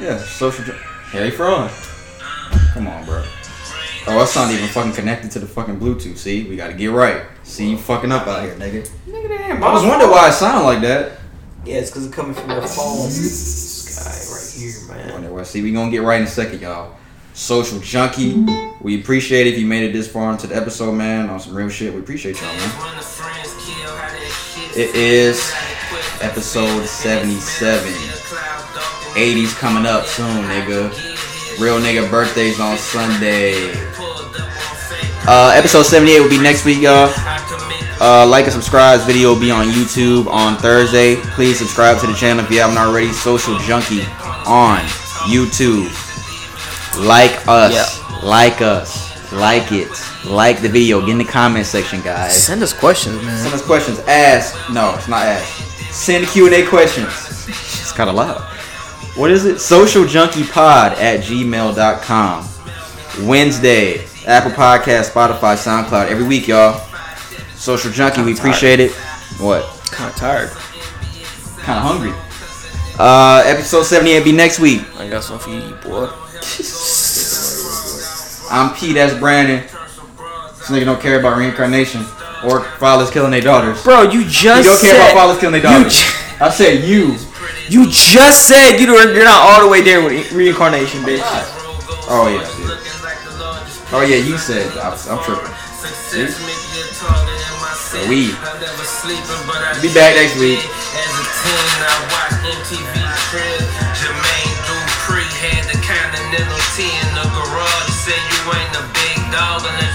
Yeah, social. Ju- Harry Fraud. Come on, bro. Oh, that's not even fucking connected to the fucking Bluetooth. See, we gotta get right. See, you fucking up out here, nigga. Nigga, damn. I was wondering why it sounded like that. Yeah, it's because it's coming from your phone. this guy right here, man. Wonder why. See, we gonna get right in a second, y'all. Social junkie. We appreciate if you made it this far into the episode, man. On some real shit, we appreciate y'all, man. It is episode 77. 80s coming up soon, nigga. Real nigga birthdays on Sunday. Uh, episode 78 will be next week, y'all. Uh, like and subscribe. This video will be on YouTube on Thursday. Please subscribe to the channel if you haven't already. Social Junkie on YouTube. Like us. Like us. Like it. Like the video. Get in the comment section, guys. Send us questions, man. Send us questions. Ask. No, it's not ask. Send Q and A questions. It's kind of loud. What is it? Social Junkie Pod at gmail.com. Wednesday, Apple Podcast, Spotify, SoundCloud. Every week, y'all. Social Junkie, we appreciate it. What? Kind of tired. Kind of hungry. Uh, episode 78 be next week. I got something for you, boy. I'm P. That's Brandon. This nigga don't care about reincarnation or fathers killing their daughters. Bro, you You just don't care said about fathers killing their daughters. ju- I said you. you just said you don't, you're not all the way there with reincarnation, bitch. Oh yeah, dude. Oh yeah, you said I'm, I'm tripping. We be back next week. Ain't the big dog